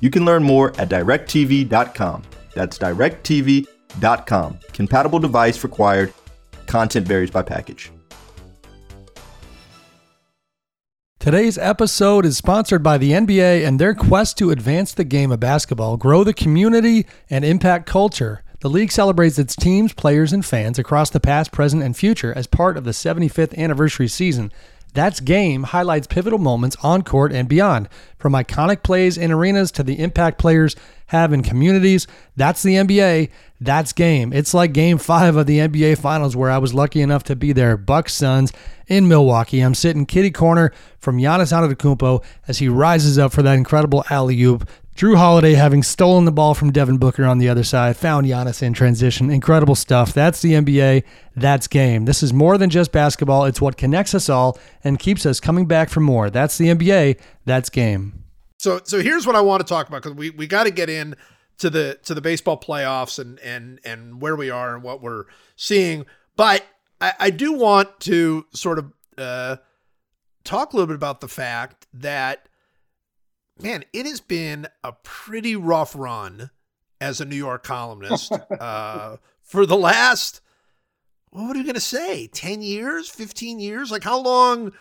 You can learn more at directv.com. That's directv.com. Compatible device required. Content varies by package. Today's episode is sponsored by the NBA and their quest to advance the game of basketball, grow the community, and impact culture. The league celebrates its teams, players, and fans across the past, present, and future as part of the 75th anniversary season. That's Game highlights pivotal moments on court and beyond, from iconic plays in arenas to the impact players have in communities. That's the NBA. That's Game. It's like Game 5 of the NBA Finals where I was lucky enough to be there. Bucks Suns in Milwaukee. I'm sitting kitty corner from Giannis Antetokounmpo as he rises up for that incredible alley Jrue Holiday having stolen the ball from Devin Booker on the other side, found Giannis in transition. Incredible stuff. That's the NBA. That's game. This is more than just basketball. It's what connects us all and keeps us coming back for more. That's the NBA. That's game. So, so here's what I want to talk about because we we got to get in to the to the baseball playoffs and and and where we are and what we're seeing. But I, I do want to sort of uh, talk a little bit about the fact that, man, it has been a pretty rough run as a New York columnist uh, for the last, what are you going to say, 10 years, 15 years? Like, how long?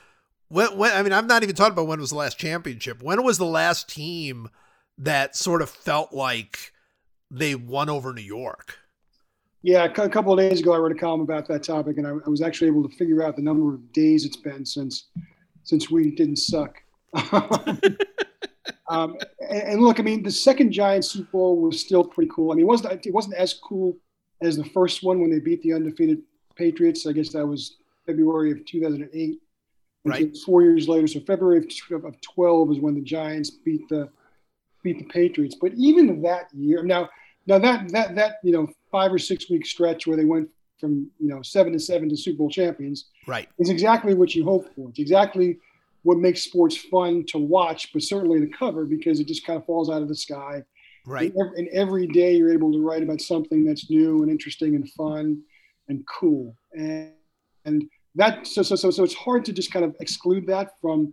When, when, I mean, I'm not even talking about when was the last championship. When was the last team that sort of felt like they won over New York? Yeah, a couple of days ago, I wrote a column about that topic, and I, I, was actually able to figure out the number of days it's been since since we didn't suck. um, and, and look, I mean, the second Giants Super Bowl was still pretty cool. I mean, it wasn't it wasn't as cool as the first one when they beat the undefeated Patriots. I guess that was February of 2008. Right. Four years later, so February of, of 12 is when the Giants beat the beat the Patriots. But even that year, now now that that that you know five or six week stretch where they went from you know seven to seven to Super Bowl champions Right. is exactly what you hope for. It's exactly what makes sports fun to watch, but certainly to cover because it just kind of falls out of the sky. Right. And every, and every day you're able to write about something that's new and interesting and fun and cool. And and that so so so so it's hard to just kind of exclude that from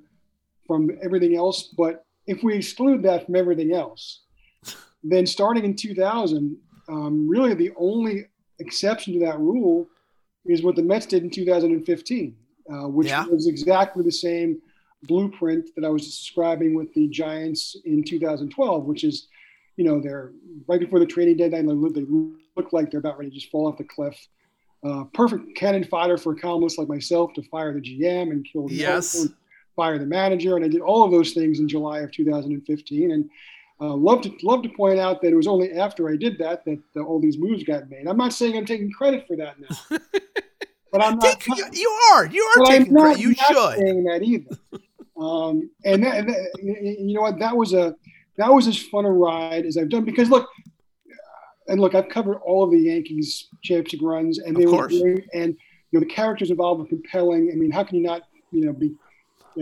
from everything else. But if we exclude that from everything else, then starting in 2000, um, really the only exception to that rule is what the Mets did in 2015, uh, which Yeah. was exactly the same blueprint that I was describing with the Giants in 2012, which is, you know, they're right before the trading deadline. They look, like they're about ready to just fall off the cliff. Uh, perfect cannon fodder for a columnist like myself to fire the GM and kill the Yes. owner, fire the manager, and I did all of those things in July of 2015. And uh, love to love to point out that it was only after I did that that uh, all these moves got made. I'm not saying I'm taking credit for that now, but I'm not. Take, you, you are. You are taking credit. You not should. saying that either. Um, and that, that- you know what? That was a that was as fun a ride as I've done because look, and look, I've covered all of the Yankees championship runs, and they were great. And you know the characters involved were compelling. I mean, how can you not you know be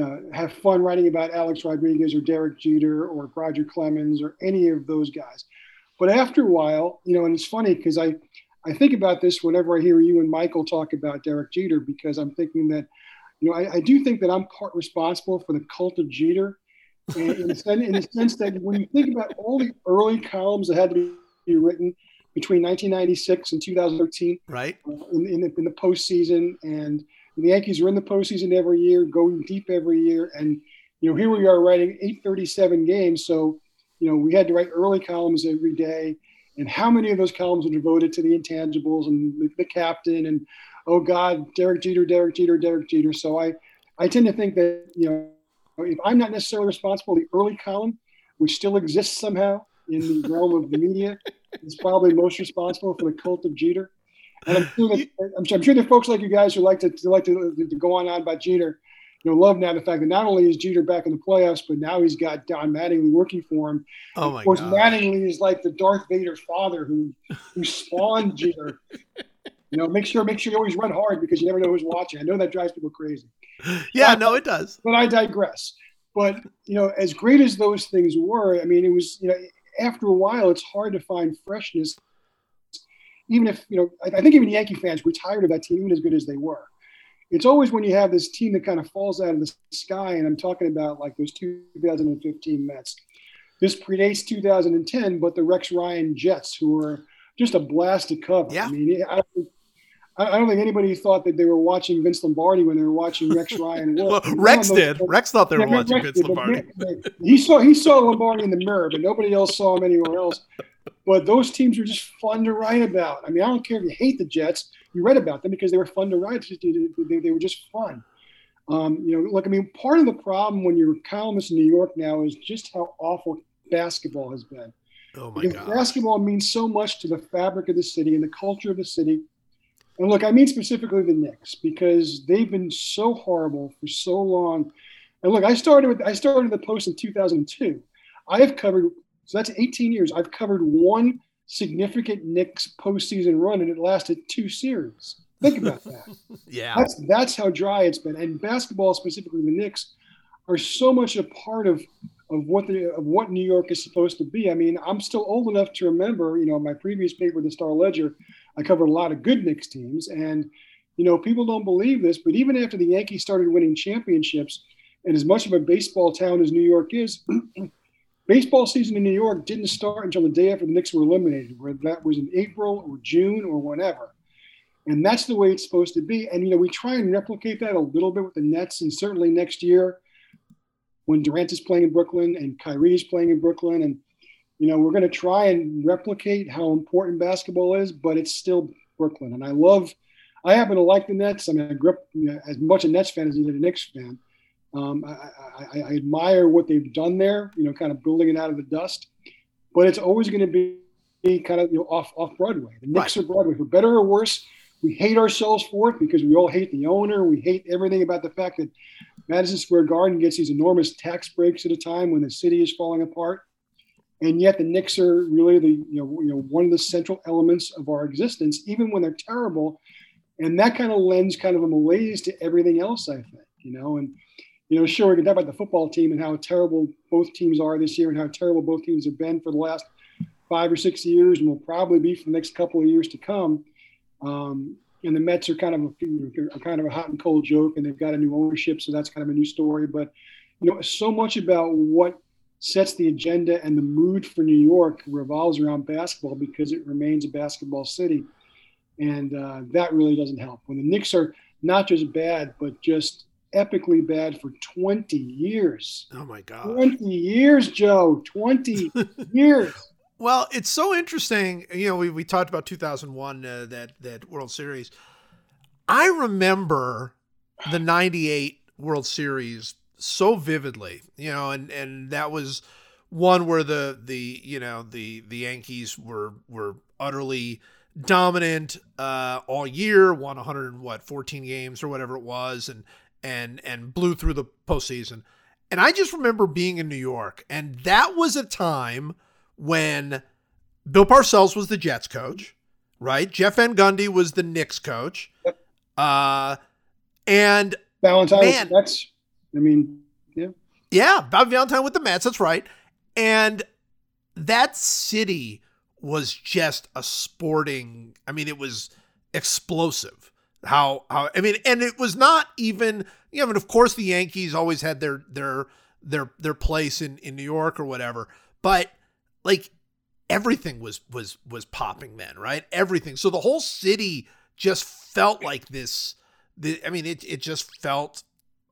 uh, have fun writing about Alex Rodriguez or Derek Jeter or Roger Clemens or any of those guys? But after a while, you know, and it's funny because I I think about this whenever I hear you and Michael talk about Derek Jeter because I'm thinking that, you know, I, I do think that I'm part responsible for the cult of Jeter, in, in, the sense, in the sense that when you think about all the early columns that had to be written between 1996 and 2013 Right. uh, in, in, the, in the postseason, and the Yankees were in the postseason every year, going deep every year, and you know here we are writing 837 games, so you know we had to write early columns every day and how many of those columns are devoted to the intangibles and the, the captain and oh god derek jeter derek jeter derek jeter so i i tend to think that you know if i'm not necessarily responsible the early column which still exists somehow in the realm of the media is probably most responsible for the cult of jeter and i'm sure that i'm sure, I'm sure there are folks like you guys who like to, to like to, to go on on about jeter you know, love now the fact that not only is Jeter back in the playoffs, but now he's got Don Mattingly working for him. Oh my Of course, god. Mattingly is like the Darth Vader father who who spawned Jeter. You know, make sure make sure you always run hard because you never know who's watching. I know that drives people crazy, Yeah. No, it does. but I digress. But you know, as great as those things were, I mean, it was you know, after a while, it's hard to find freshness. Even if you know, I, I think even Yankee fans were tired of that team, even as good as they were. It's always when you have this team that kind of falls out of the sky, and I'm talking about like those 2015 Mets. This predates 2010, but the Rex Ryan Jets, who were just a blast to cover. Yeah. I mean, I, I don't think anybody thought that they were watching Vince Lombardi when they were watching Rex Ryan. Well. Rex those did. Rex thought they were yeah, watching Rex Vince did, Lombardi. He saw he saw Lombardi in the mirror, but nobody else saw him anywhere else. But those teams were just fun to write about. I mean, I don't care if you hate the Jets, you read about them because they were fun to write. They, they, they were just fun. Um, you know, look, I mean, part of the problem when you're a columnist in New York now is just how awful basketball has been. Oh my Because god. basketball means so much to the fabric of the city and the culture of the city. And look, I mean specifically the Knicks because they've been so horrible for so long. And look, I started with I started the post in 2002. I have covered so that's 18 years. I've covered one significant Knicks postseason run, and it lasted two series. Think about that. Yeah. That's that's how dry it's been. And basketball, specifically the Knicks, are so much a part of of what the of what New York is supposed to be. I mean, I'm still old enough to remember, you know, my previous paper, the Star Ledger, I covered a lot of good Knicks teams, and you know, people don't believe this, but even after the Yankees started winning championships, and as much of a baseball town as New York is. Baseball season in New York didn't start until the day after the Knicks were eliminated, whether that was in April or June or whenever. And that's the way it's supposed to be. And, you know, we try and replicate that a little bit with the Nets. And certainly next year, when Durant is playing in Brooklyn and Kyrie is playing in Brooklyn, and, you know, we're going to try and replicate how important basketball is, but it's still Brooklyn. And I love, I happen to like the Nets. I mean, I grew up you know, as much a Nets fan as I did a Knicks fan. Um, I, I, I, admire what they've done there, you know, kind of building it out of the dust. But it's always going to be kind of you know off off Broadway. The Knicks right. are Broadway, for better or worse. We hate ourselves for it because we all hate the owner. We hate everything about the fact that Madison Square Garden gets these enormous tax breaks at a time when the city is falling apart, and yet the Knicks are really the you know you know one of the central elements of our existence, even when they're terrible. And that kind of lends kind of a malaise to everything else. I think you know and you know, sure, we can talk about the football team and how terrible both teams are this year and how terrible both teams have been for the last five or six years and will probably be for the next couple of years to come. Um, and the Mets are kind of a, kind of a hot and cold joke, and they've got a new ownership, so that's kind of a new story. But you know, so much about what sets the agenda and the mood for New York revolves around basketball because it remains a basketball city, and uh, that really doesn't help. When the Knicks are not just bad, but just epically bad for 20 years. Oh my God. 20 years, Joe. 20 years. Well, it's so interesting. You know, we, we talked about 2001, uh, that, that World Series. I remember the 98 World Series so vividly, you know, and, and that was one where the, the, you know, the, the Yankees were, were utterly dominant, uh, all year, won 100 what, 14 games or whatever it was. And, and and blew through the postseason. And I just remember being in New York, and that was a time when Bill Parcells was the Jets coach, right? Jeff Van Gundy was the Knicks coach. Yep. Uh, and Valentine man. I mean, yeah. Yeah, Bob Valentine with the Mets, that's right. And that city was just a sporting, I mean, it was explosive how how I mean, and it was not even you know, I mean, of course the Yankees always had their their their their place in in New York or whatever, but like everything was was was popping then, right? Everything. So the whole city just felt like this. The, I mean, it it just felt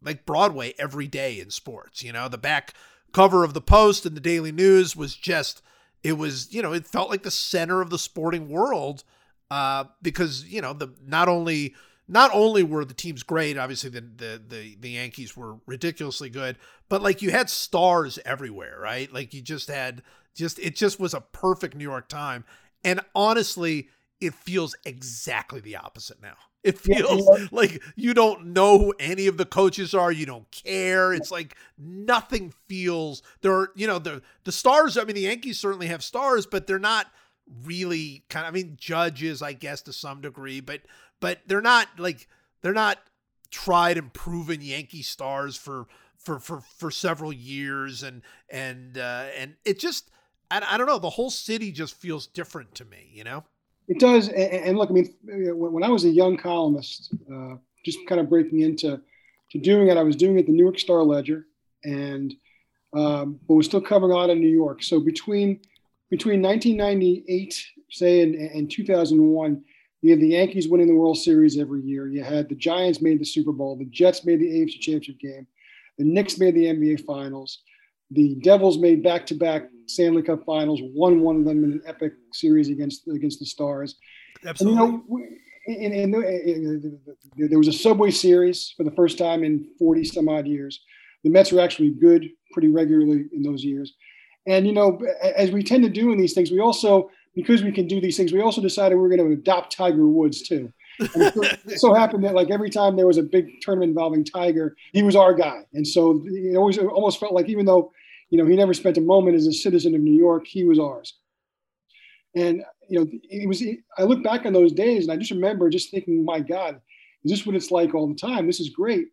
like Broadway every day in sports. You know, the back cover of the Post and the Daily News was just it was you know it felt like the center of the sporting world uh, because you know the not only not only were the teams great, obviously the, the the the Yankees were ridiculously good, but like you had stars everywhere, right? Like you just had just it just was a perfect New York time, and honestly, it feels exactly the opposite now. It feels yeah, like you don't know who any of the coaches are. You don't care. It's like nothing feels there. Are, you know the the stars. I mean, the Yankees certainly have stars, but they're not really kind of I mean judges I guess to some degree but but they're not like they're not tried and proven Yankee stars for for for for several years and and uh and it just I, I don't know the whole city just feels different to me you know it does and, and look I mean when I was a young columnist uh just kind of breaking into to doing it I was doing it the Newark Star Ledger and um, but was still covering a lot of New York so between between 1998, say, and, and 2001, you had the Yankees winning the World Series every year. You had the Giants made the Super Bowl. The Jets made the AFC Championship game. The Knicks made the NBA Finals. The Devils made back-to-back Stanley Cup Finals. Won one of them in an epic series against against the Stars. Absolutely. And, you know, and, and, there was a Subway Series for the first time in 40 some odd years. The Mets were actually good pretty regularly in those years. And you know, as we tend to do in these things, we also because we can do these things, we also decided we are going to adopt Tiger Woods too. And it so happened that like every time there was a big tournament involving Tiger, he was our guy. And so it always it almost felt like even though you know he never spent a moment as a citizen of New York, he was ours. And you know, it was. I look back on those days, and I just remember just thinking, "My God, is this what it's like all the time? This is great."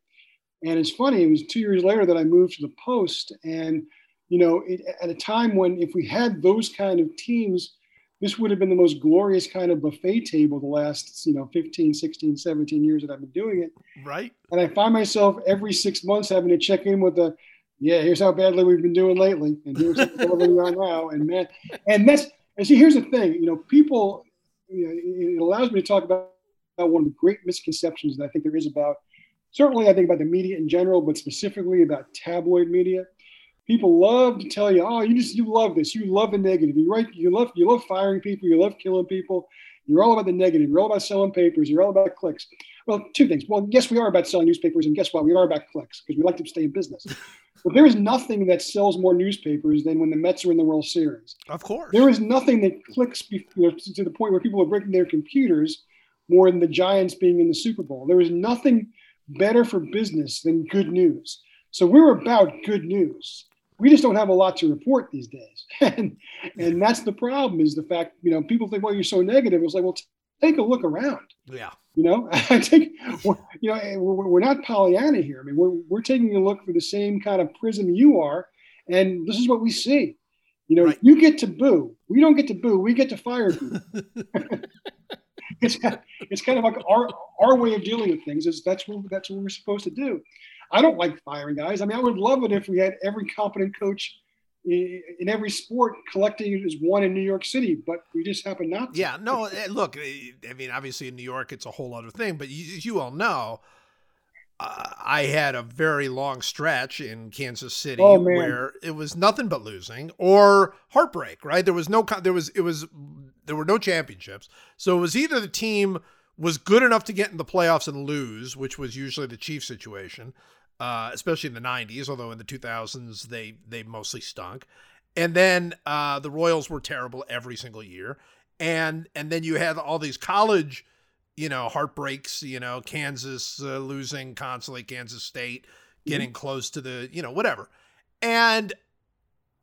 And it's funny. It was two years later that I moved to the Post, and you know, it, at a time when if we had those kind of teams, this would have been the most glorious kind of buffet table the last, you know, 15, 16, 17 years that I've been doing it. Right. And I find myself every six months having to check in with the, yeah, here's how badly we've been doing lately. And here's how we are now. And man, and that's, and see, here's the thing, you know, people, you know, it allows me to talk about, about one of the great misconceptions that I think there is about, certainly I think about the media in general, but specifically about tabloid media people love to tell you, oh, you just you love this, you love the negative, you right, you love you love firing people, you love killing people, You're all about the negative. You're all about selling papers. You're all about clicks. Well, two things. Well, yes, we are about selling newspapers, and guess what? We are about clicks because we like to stay in business. But there is nothing that sells more newspapers than when the Mets are in the World Series. Of course. There is nothing that clicks to the point where people are breaking their computers more than the Giants being in the Super Bowl. There is nothing better for business than good news. So we're about good news. We just don't have a lot to report these days, and and that's the problem. Is the fact you know people think, well, you're so negative. It's like, well, take a look around. yeah. You know, I think we're, you know we're, we're not Pollyanna here. I mean, we're we're taking a look through the same kind of prism you are, and this is what we see. You know, Right. you get to boo. We don't get to boo. We get to fire boo. it's kind it's kind of like our our way of dealing with things. Is that's what that's what we're supposed to do. I don't like firing guys. I mean, I would love it if we had every competent coach in every sport collecting is one in New York City, but we just happen not to. Yeah, no, eh, look, eh, I mean, obviously in New York, it's a whole other thing, but you, as you all know, uh, I had a very long stretch in Kansas City Oh, where it was nothing but losing or heartbreak, right? There was no, there was, it was, there were no championships. So it was either the team was good enough to get in the playoffs and lose, which was usually the Chiefs situation, uh, especially in the 90s, although in the 2000s, they, they mostly stunk. And then uh, the Royals were terrible every single year. And and then you had all these college you know heartbreaks you know kansas uh, losing constantly kansas state getting close to the you know whatever. And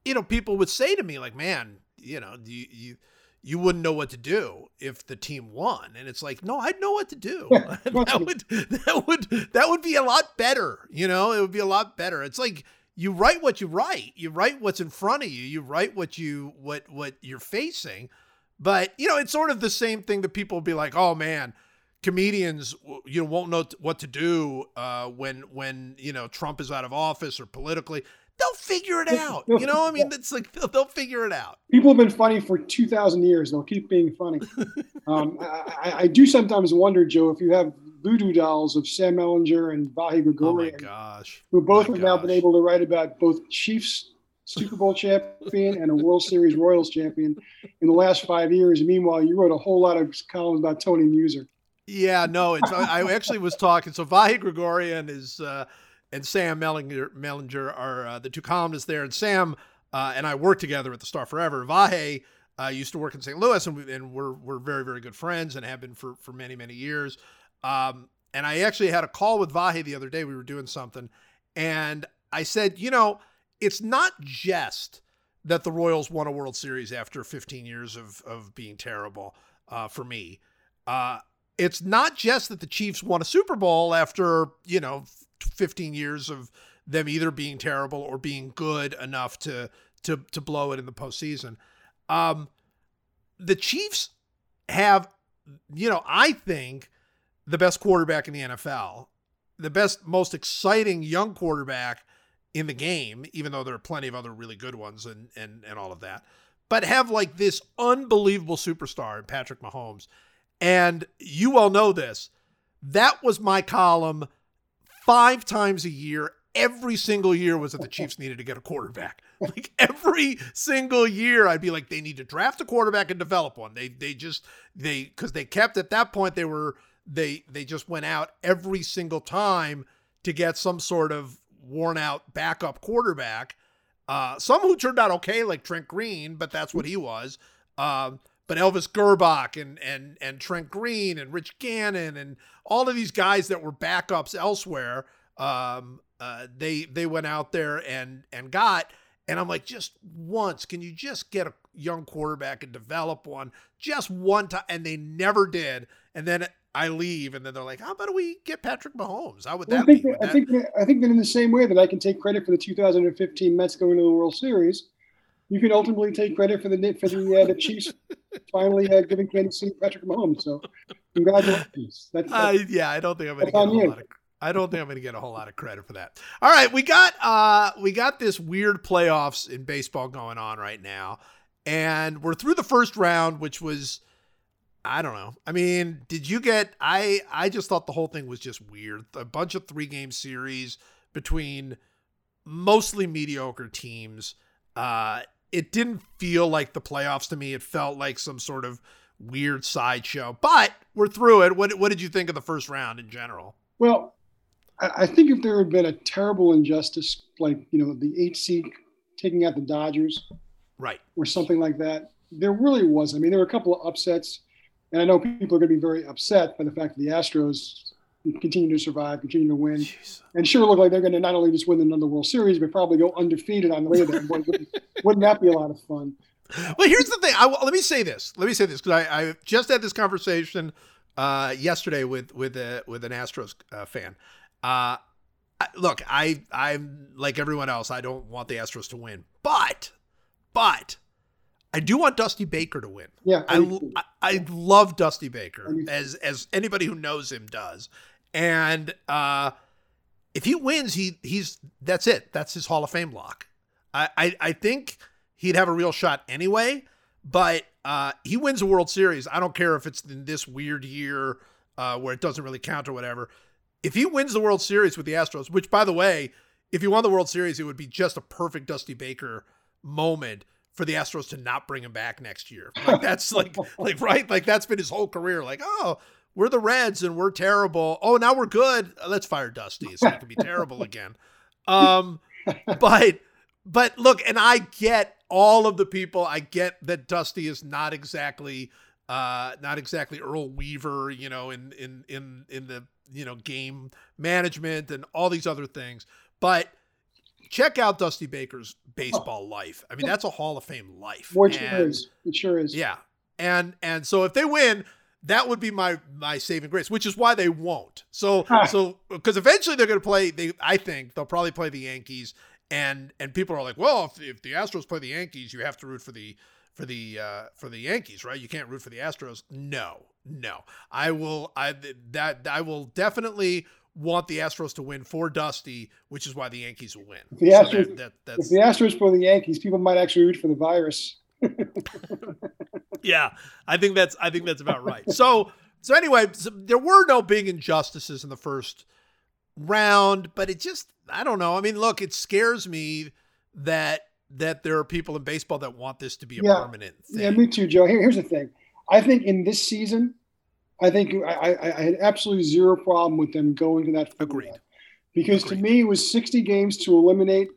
you know people would say to me like man you know you you you wouldn't know what to do if the team won. And it's like no i'd know what to do. Yeah, that would that would that would be a lot better you know? It would be a lot better. It's like you write what you write. You write what's in front of you. You write what you what what you're facing. But you know, it's sort of the same thing that people will be like, "Oh man, comedians, you know, won't know what to do uh, when when you know Trump is out of office or politically." They'll figure it out. You know, I mean, it's like they'll, they'll figure it out. people have been funny for 2,000 years. They'll keep being funny. um, I, I, do sometimes wonder, Joe, if you have voodoo dolls of Sam Mellinger and Vahe Oh my Gregorian, gosh, who both My have now been able to write about both Chiefs Super Bowl champion and a World Series Royals champion in the last five years. Meanwhile, you wrote a whole lot of columns about Tony Muser. Yeah, no, it's I I actually was talking. So Vahe Gregorian is uh, and Sam Mellinger, Mellinger are uh, the two columnists there, and Sam uh, and I worked together at the Star Forever. Vahe uh, used to work in St. Louis, and, we, and we're we're very very good friends and have been for for many many years. Um, and I actually had a call with Vahe the other day. We were doing something, and I said, you know, it's not just that the Royals won a World Series after 15 years of of being terrible uh, for me. Uh, it's not just that the Chiefs won a Super Bowl after, you know, 15 years of them either being terrible or being good enough to to to blow it in the postseason. Um, the Chiefs have, you know, I think the best quarterback in the NFL, the best, most exciting young quarterback in the game, even though there are plenty of other really good ones and and and all of that. But have like this unbelievable superstar Patrick Mahomes. And you all know this. That was my column five times a year. Every single year was that the Chiefs needed to get a quarterback. Like every single year, I'd be like, they need to draft a quarterback and develop one. They they just they because they kept at that point they were they they just went out every single time to get some sort of worn out backup quarterback. Uh, some who turned out okay, like Trent Green, but that's what he was. Um, but Elvis Grbac and and and Trent Green and Rich Gannon and all of these guys that were backups elsewhere, um, uh, they they went out there and and got. And I'm like, just once, can you just get a young quarterback and develop one just one time? And they never did. And then I leave, and then they're like, how about we get Patrick Mahomes? How would Well, I that think be? that, Would I think that, I think that in the same way that I can take credit for the 2015 Mets going to the World Series, you can ultimately take credit for the for the uh, the Chiefs finally uh, giving Kansas City Patrick Mahomes. So congratulations. That's, Uh, yeah, I don't think I'm going to get a whole lot of. I don't think I'm going to get a whole lot of credit for that. All right, we got uh we got this weird playoffs in baseball going on right now, and we're through the first round, which was I don't know. I mean, did you get? I I just thought the whole thing was just weird. A bunch of three game series between mostly mediocre teams. Uh, it didn't feel like the playoffs to me. It felt like some sort of weird sideshow. But we're through it. What what did you think of the first round in general? Well, I, think if there had been a terrible injustice, like you know the eight seed taking out the Dodgers Right. or something like that, there really was. I mean, there were a couple of upsets, and I know people are going to be very upset by the fact that the Astros continue to survive, continue to win, Jeez. and sure look like they're going to not only just win another World Series, but probably go undefeated on the way there. Wouldn't, wouldn't that be a lot of fun? Well, here's the thing. I, let me say this. Let me say this because I, I just had this conversation uh, yesterday with with a with an Astros uh, fan. Uh, I, look, I I'm like everyone else. I don't want the Astros to win, but but I do want Dusty Baker to win. Yeah, I, I, I love Dusty Baker as as anybody who knows him does, and uh, if he wins, he he's that's it. That's his Hall of Fame lock. I I, I think he'd have a real shot anyway, but uh, he wins a World Series. I don't care if it's in this weird year uh, where it doesn't really count or whatever. If he wins the World Series with the Astros, which by the way, if he won the World Series, it would be just a perfect Dusty Baker moment for the Astros to not bring him back next year. Like that's like like right, like that's been his whole career. Like, oh, we're the Reds and we're terrible. Oh, now we're good. Let's fire Dusty so he can be terrible again. Um, but but look, and I get all of the people. I get that Dusty is not exactly uh not exactly Earl Weaver, you know, in in in in the you know game management and all these other things. But check out Dusty Baker's baseball life. I mean, that's a Hall of Fame life. It sure And- is. It sure is. yeah. And and so if they win, that would be my my saving grace, which is why they won't. So Huh. so because eventually they're going to play they I think they'll probably play the Yankees and and people are like, "Well, if, if the Astros play the Yankees, you have to root for the for the uh for the Yankees, right? You can't root for the Astros." No. No. I will I that I will definitely want the Astros to win for Dusty, which is why the Yankees will win. the So Astros- that, that, If the Astros play the Yankees, people might actually root for the virus. Yeah, I think that's I think that's about right. So so anyway, so there were no big injustices in the first round, but it just I don't know. I mean, look, it scares me that that there are people in baseball that want this to be a Yeah. permanent thing. Yeah, me too, Joe. Here, here's the thing. I think in this season, I think I, I, I had absolutely zero problem with them going to that. Agreed. Because Agreed. to me, it was 60 games to eliminate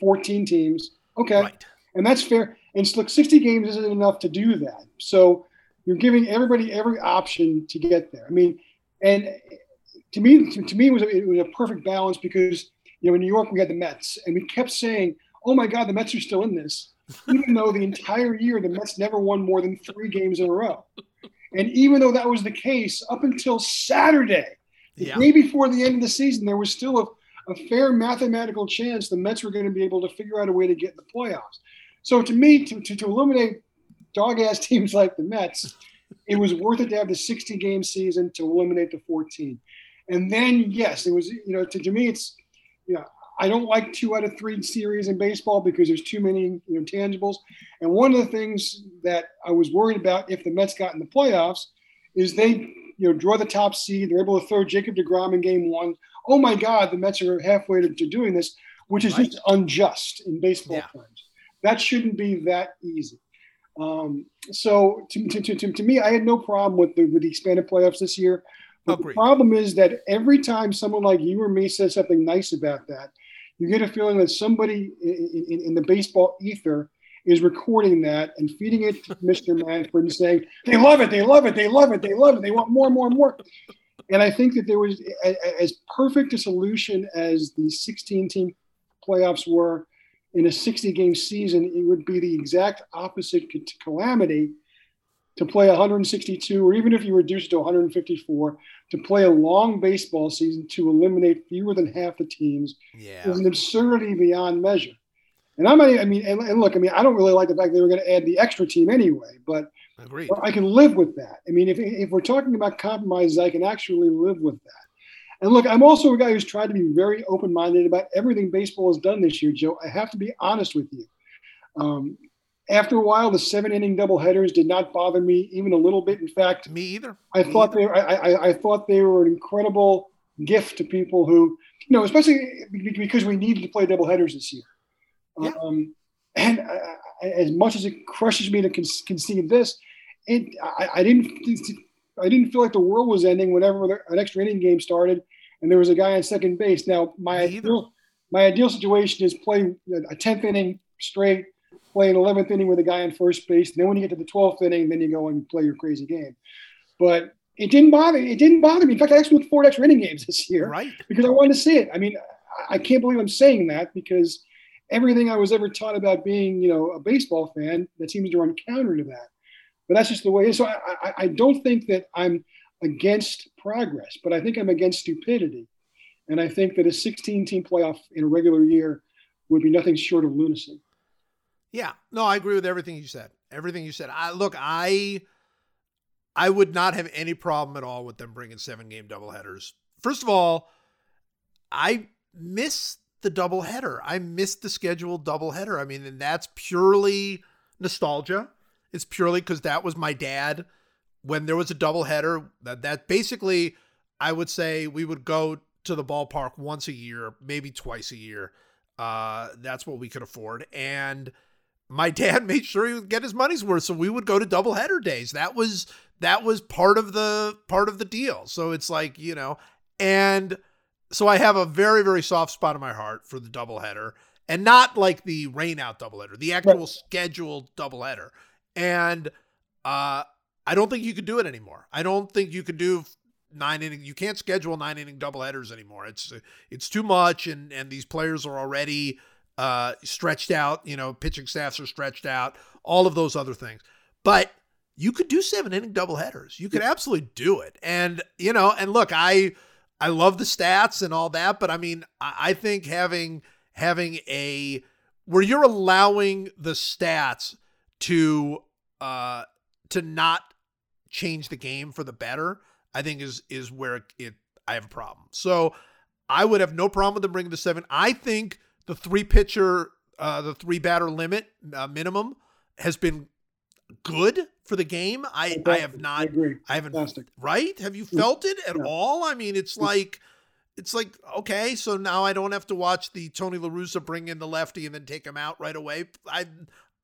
14 teams. Okay. Right. And that's fair. And look, 60 games isn't enough to do that. So you're giving everybody every option to get there. I mean, and to me, to, to me, it was, a, it was a perfect balance because, you know, in New York, we had the Mets, and we kept saying, oh my God, the Mets are still in this, even though the entire year the Mets never won more than three games in a row. And even though that was the case up until Saturday, the Yeah. day before the end of the season, there was still a, a fair mathematical chance the Mets were going to be able to figure out a way to get in the playoffs. So to me, to, to, to eliminate dog ass teams like the Mets, it was worth it to have the 60 game season to eliminate the 14. And then, yes, it was, you know, to, to me, it's, you know, I don't like two out of three series in baseball because there's too many, you know, tangibles. And one of the things that I was worried about if the Mets got in the playoffs is they, you know, draw the top seed. They're able to throw Jacob DeGrom in game one. Oh my God, the Mets are halfway to, to doing this, which is Right. just unjust in baseball Yeah. terms. That shouldn't be that easy. Um, so to, to, to, to me, I had no problem with the with the expanded playoffs this year. But Agreed. the problem is that every time someone like you or me says something nice about that, you get a feeling that somebody in, in, in the baseball ether is recording that and feeding it to Mr. Manfred and saying, they love it, they love it, they love it, they love it, they want more and more and more. And I think that there was as perfect a solution as the 16 team playoffs were in a 60 game season, it would be the exact opposite calamity to play 162, or even if you reduce it to 154, to play a long baseball season to eliminate fewer than half the teams Yeah. is an absurdity beyond measure. And I'm, I mean, and, and look, I mean, I don't really like the fact they were going to add the extra team anyway, but Agreed. I can live with that. I mean, if, if we're talking about compromises, I can actually live with that. And look, I'm also a guy who's tried to be very open minded about everything baseball has done this year, Joe. I have to be honest with you. Um, after a while, the seven inning doubleheaders did not bother me even a little bit. In fact, Me either. I Me thought either. they were, I, I, I thought they were an incredible gift to people who, you know, especially because we needed to play doubleheaders this year. Yeah. Um, and uh, as much as it crushes me to con- concede this, it, I, I didn't I didn't feel like the world was ending whenever the, an extra inning game started and there was a guy on second base. Now my ideal, my ideal situation is playing a tenth inning straight, play an eleventh inning with a guy on first base. And then when you get to the twelfth inning, then you go and play your crazy game. But it didn't bother. It didn't bother me. In fact, I actually went four extra inning games this year Right. because I wanted to see it. I mean, I- I can't believe I'm saying that because everything I was ever taught about being, you know, a baseball fan that seems to run counter to that. But that's just the way it is. So I, I, I don't think that I'm against progress, but I think I'm against stupidity. And I think that a 16 team playoff in a regular year would be nothing short of lunacy. Yeah. No, I agree with everything you said. Everything you said. I look, I I would not have any problem at all with them bringing seven game doubleheaders. First of all, I miss the doubleheader. I miss the scheduled doubleheader. I mean, and that's purely nostalgia. It's purely because that was my dad when there was a doubleheader. That that basically, I would say we would go to the ballpark once a year, maybe twice a year. Uh, that's what we could afford, and my dad made sure he would get his money's worth. So we would go to doubleheader days. That was that was part of the part of the deal. So it's like you know, and so I have a very very soft spot in my heart for the doubleheader, and not like the rain out doubleheader, the actual scheduled doubleheader. And uh, I don't think you could do it anymore. I don't think you could do nine inning. You can't schedule nine inning doubleheaders anymore. It's it's too much, and and these players are already uh, stretched out. You know, pitching staffs are stretched out. All of those other things, but you could do seven inning doubleheaders. You could absolutely do it. And you know, and look, I I love the stats and all that, but I mean, I, I think having having a where you're allowing the stats to uh to not change the game for the better, I think is is where it, it I have a problem. So I would have no problem with them bringing the seven. I think the three pitcher, uh, the three batter limit uh, minimum has been good for the game. I I have I not. agree. I haven't. Fantastic. Right? Have you felt it at Yeah. all? I mean, it's like. It's like okay, so now I don't have to watch the Tony La Russa bring in the lefty and then take him out right away. I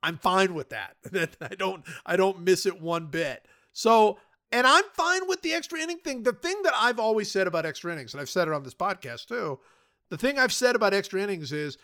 I'm fine with that. That I don't I don't miss it one bit. So and I'm fine with the extra inning thing. The thing that I've always said about extra innings, and I've said it on this podcast too, the thing I've said about extra innings is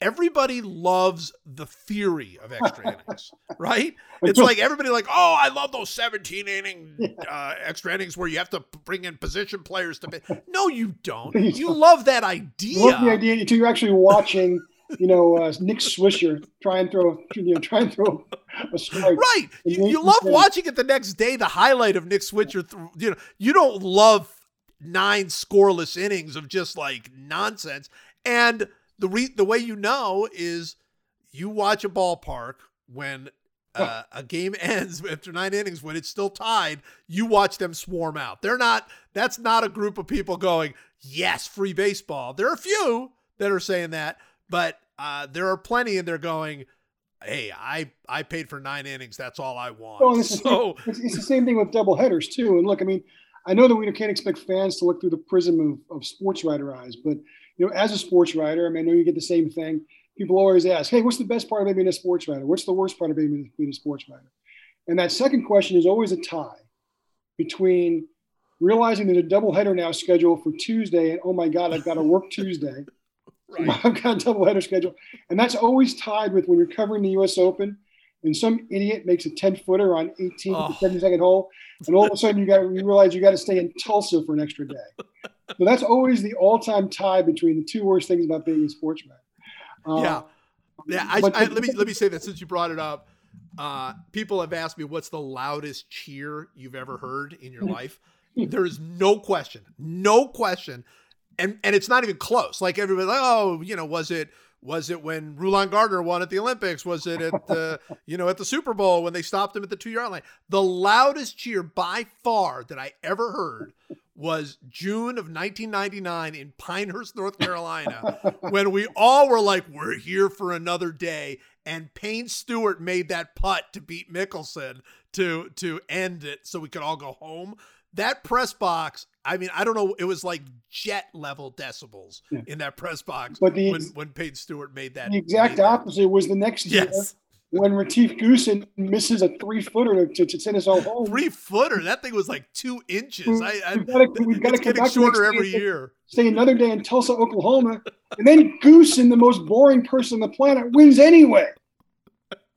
everybody loves the theory of extra innings, right? It's like everybody like, oh, I love those 17 inning uh, extra innings where you have to bring in position players to. Be- no, you don't. You love that I love the idea, idea until you're actually watching, you know, uh, Nick Swisher try and throw, you know, try and throw a strike. right? You, you love watching it the next day. The highlight of Nick Swisher, th- you know, you don't love nine scoreless innings of just like nonsense. And the re- the way you know is you watch a ballpark when uh, a game ends after nine innings when it's still tied. You watch them swarm out. They're not. That's not a group of people going, "Yes, free baseball." There are a few that are saying that, but uh, there are plenty, and they're going, "Hey, I I paid for nine innings. That's all I want." Well, is so it's, it's the same thing with double headers too. And look, I mean, I know that we can't expect fans to look through the prism of, of sports writer eyes, but you know, as a sports writer, I mean, I know you get the same thing. People always ask, "Hey, what's the best part of being a sports writer? What's the worst part of being, being a sports writer?" And that second question is always a tie between realizing there's a double header now scheduled for Tuesday, and oh my God, I've got to work Tuesday. Right. I've got a doubleheader schedule, and that's always tied with when you're covering the U.S. Open, and some idiot makes a 10 footer on 18 Oh. to 70 second hole, and all of a sudden you got you realize you got to stay in Tulsa for an extra day. So that's always the all-time tie between the two worst things about being a sportsman. Uh, Yeah. Yeah, I, I, let me let me say that since you brought it up, uh, people have asked me what's the loudest cheer you've ever heard in your life. There is no question, no question, and and it's not even close. Like everybody, like, oh, you know, was it was it when Rulon Gardner won at the Olympics? Was it at the you know at the Super Bowl when they stopped him at the two yard line? The loudest cheer by far that I ever heard was June of 1999 in Pinehurst, North Carolina, when we all were like, "We're here for another day," and Payne Stewart made that putt to beat Mickelson to to end it, so we could all go home. That press box, I mean, I don't know, it was like jet level decibels in that press box But the- when when Payne Stewart made that. the exact made that. opposite was the next year when Retief Goosen misses a three footer to, to send us all home. Three footer. That thing was like two inches. I, I We've we've gotta come getting back shorter every day. year. Stay another day in Tulsa, Oklahoma, and then Goosen, the most boring person on the planet, wins anyway.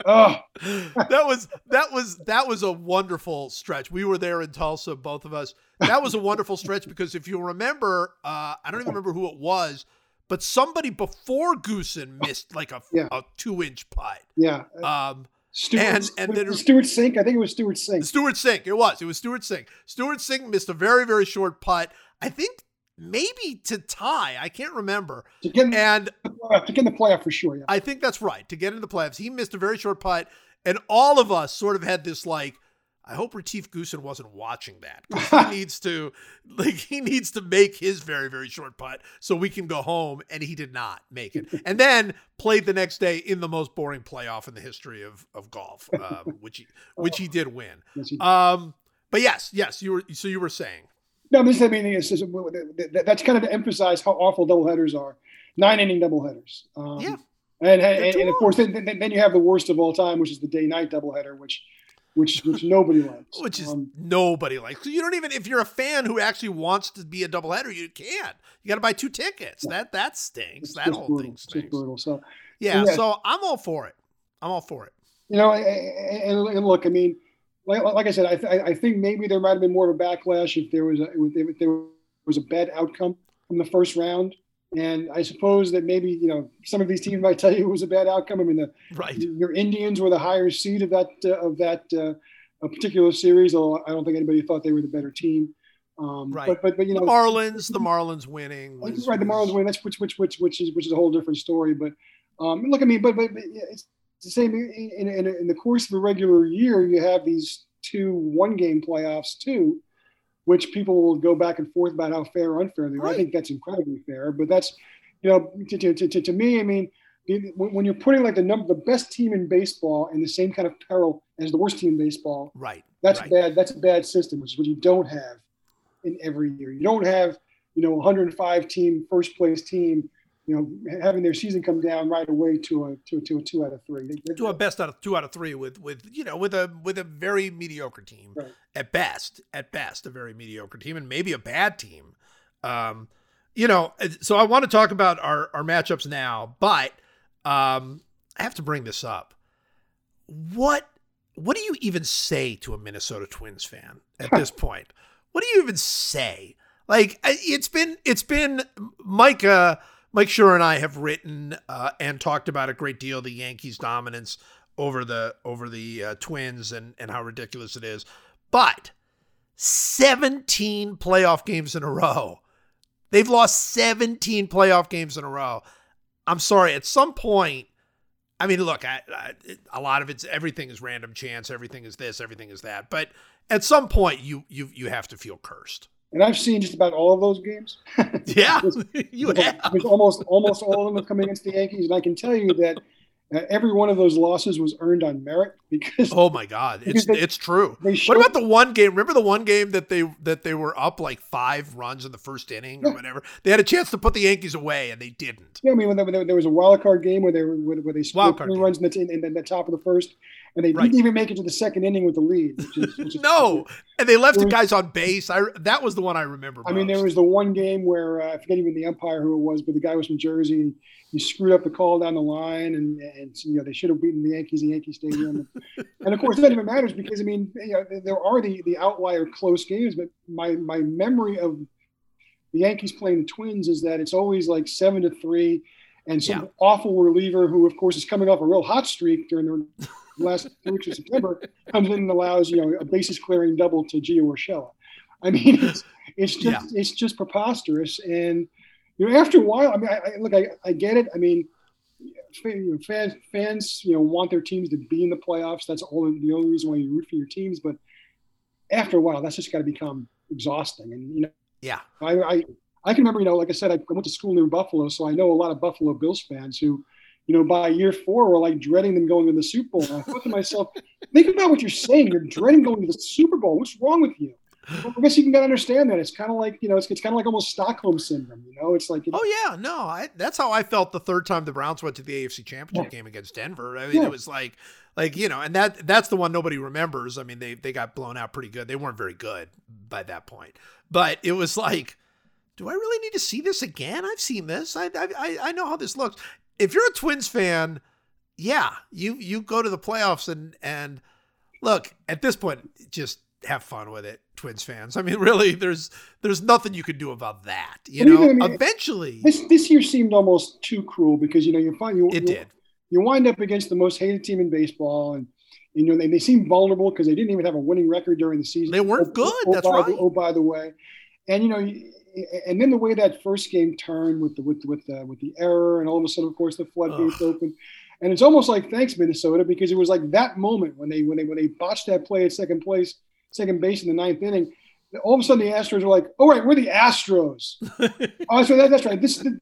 Oh, that was that was that was a wonderful stretch. We were there in Tulsa, both of us. That was a wonderful stretch because if you remember, uh, I don't even remember who it was, but somebody before Goosen missed like a, Yeah. a two inch putt. yeah. Um, Stewart, and- and then- Stewart Cink. I think it was Stewart Cink. Stewart Cink. It was. It was Stewart Cink. Stewart Cink missed a very very short putt. I think maybe to tie. I can't remember. To get, in the And playoff, to get in the playoff for sure. Yeah. I think that's right. To get into the playoffs, he missed a very short putt, and all of us sort of had this like, I hope Retief Goosen wasn't watching that. He needs to, like, he needs to make his very very short putt so we can go home, and he did not make it. And then played the next day in the most boring playoff in the history of of golf, um, which he which he did win. Um, but yes, yes, you were so you were saying. No, just I mean, it's just, that's kind of to emphasize how awful doubleheaders are. Nine inning doubleheaders. Um, Yeah. And, and, and of course, then, then, you have the worst of all time, which is the day night doubleheader, which which which nobody likes. which is Um, nobody likes. You don't even if you're a fan who actually wants to be a doubleheader, you can't. You got to buy two tickets. That that stinks. it's that whole brutal. thing stinks. brutal. So Yeah, Yeah. so I'm all for it. I'm all for it. you know, and, and look, I mean, like, like I said, I, th- I think maybe there might have been more of a backlash if there was a if there was a bad outcome from the first round. And I suppose that maybe you know some of these teams might tell you it was a bad outcome. I mean, the, Right. your Indians were the higher seed of that uh, of that uh, a particular series. Although I don't think anybody thought they were the better team. Um, Right. But but but you The know, Marlins, the Marlins winning. Was, right, the Marlins was- win. That's which which which which is which is a whole different story. But um, look, I mean, but but, but yeah, it's the same in, in, in, the course of a regular year. You have these two one game playoffs too, which people will go back and forth about how fair or unfair they are. I think that's incredibly fair. But that's you know to to, to, to me, I mean. When when you're putting like the number, the best team in baseball in the same kind of peril as the worst team in baseball, Right. that's right. bad. That's a bad system, which is what you don't have in every year. You don't have, you know, 105 team first place team, you know, having their season come down right away to a to, a- to a two out of three. They- Do a best out of two out of three with with you know with a with a very mediocre team Right. at best at best a very mediocre team and maybe a bad team. Um, you know, so I want to talk about our our matchups now, but um, I have to bring this up. What what do you even say to a Minnesota Twins fan at this point? What do you even say? Like it's been it's been Mike uh, Mike Schur and I have written uh, and talked about a great deal the Yankees' dominance over the over the uh, Twins and and how ridiculous it is. But 17 playoff games in a row. They've lost 17 playoff games in a row. I'm sorry, at some point I mean, look, I, I, a lot of it's everything is random chance, everything is this, everything is that. But at some point, you you you have to feel cursed. And I've seen just about all of those games. Yeah, you have. almost almost all of them have come against the Yankees, and I can tell you that uh, every one of those losses was earned on merit because Oh my God, it's they- it's true. they What about the one game? Remember the one game that they that they were up like five runs in the first inning or whatever? They had a chance to put the Yankees away and they didn't. Yeah, I mean, when there, there was a wild card game where they were where, where they scored three game. runs in the, in, in the top of the first, and they Right. didn't even make it to the second inning with the lead. Which is, which is No, and they left the was- guys on base. I that was the one I remember. I mean, there was the one game where uh, I forget even the umpire who it was, but the guy was from Jersey. He screwed up the call down the line, and, and you know they should have beaten the Yankees in Yankee Stadium. and of course, that even matters because I mean, you know, there are the, the outlier close games, but my my memory of the Yankees playing the Twins is that it's always like seven to three, and some Yeah. awful reliever who, of course, is coming off a real hot streak during the last weeks of September comes in and allows you know a basis clearing double to Gio Urshela. I mean, it's it's just it's just preposterous, and you know after a while, I mean, I, I look, I, I get it. I mean, fa- you know, fans fans you know want their teams to be in the playoffs. That's all the only reason why you root for your teams. But after a while, that's just got to become exhausting. And you know, yeah, I, I I can remember, you know, like I said, I went to school near Buffalo, so I know a lot of Buffalo Bills fans who, you know, by year four we're like dreading them going to the Super Bowl. And I thought to myself, think about what you're saying. You're dreading going to the Super Bowl. What's wrong with you? I guess you can understand that. It's kind of like you know, it's, it's kind of like almost Stockholm syndrome. You know, it's like oh yeah, no, I, that's how I felt the third time the Browns went to the AFC Championship yeah. game against Denver. I mean, yeah. it was like like you know, and that that's the one nobody remembers. I mean, they they got blown out pretty good. They weren't very good by that point, but it was like, do I really need to see this again? I've seen this. I I I know how this looks. If you're a Twins fan, yeah, you you go to the playoffs and and look at this point, just have fun with it, Twins fans. I mean, really, there's there's nothing you can do about that. You know, I mean, eventually, this this year seemed almost too cruel because you know you find you it you, did you wind up against the most hated team in baseball, and you know they, they seem vulnerable because they didn't even have a winning record during the season. They weren't oh, oh good. Oh, That's right. Oh, by the way, and you know, and then the way that first game turned with the with with the, with the error, and all of a sudden, of course, the floodgates open. And it's almost like thanks Minnesota because it was like that moment when they when they when they botched that play at second place, second base in the ninth inning. All of a sudden, the Astros are like, "All right, we're the Astros." oh, so that, that's right. This is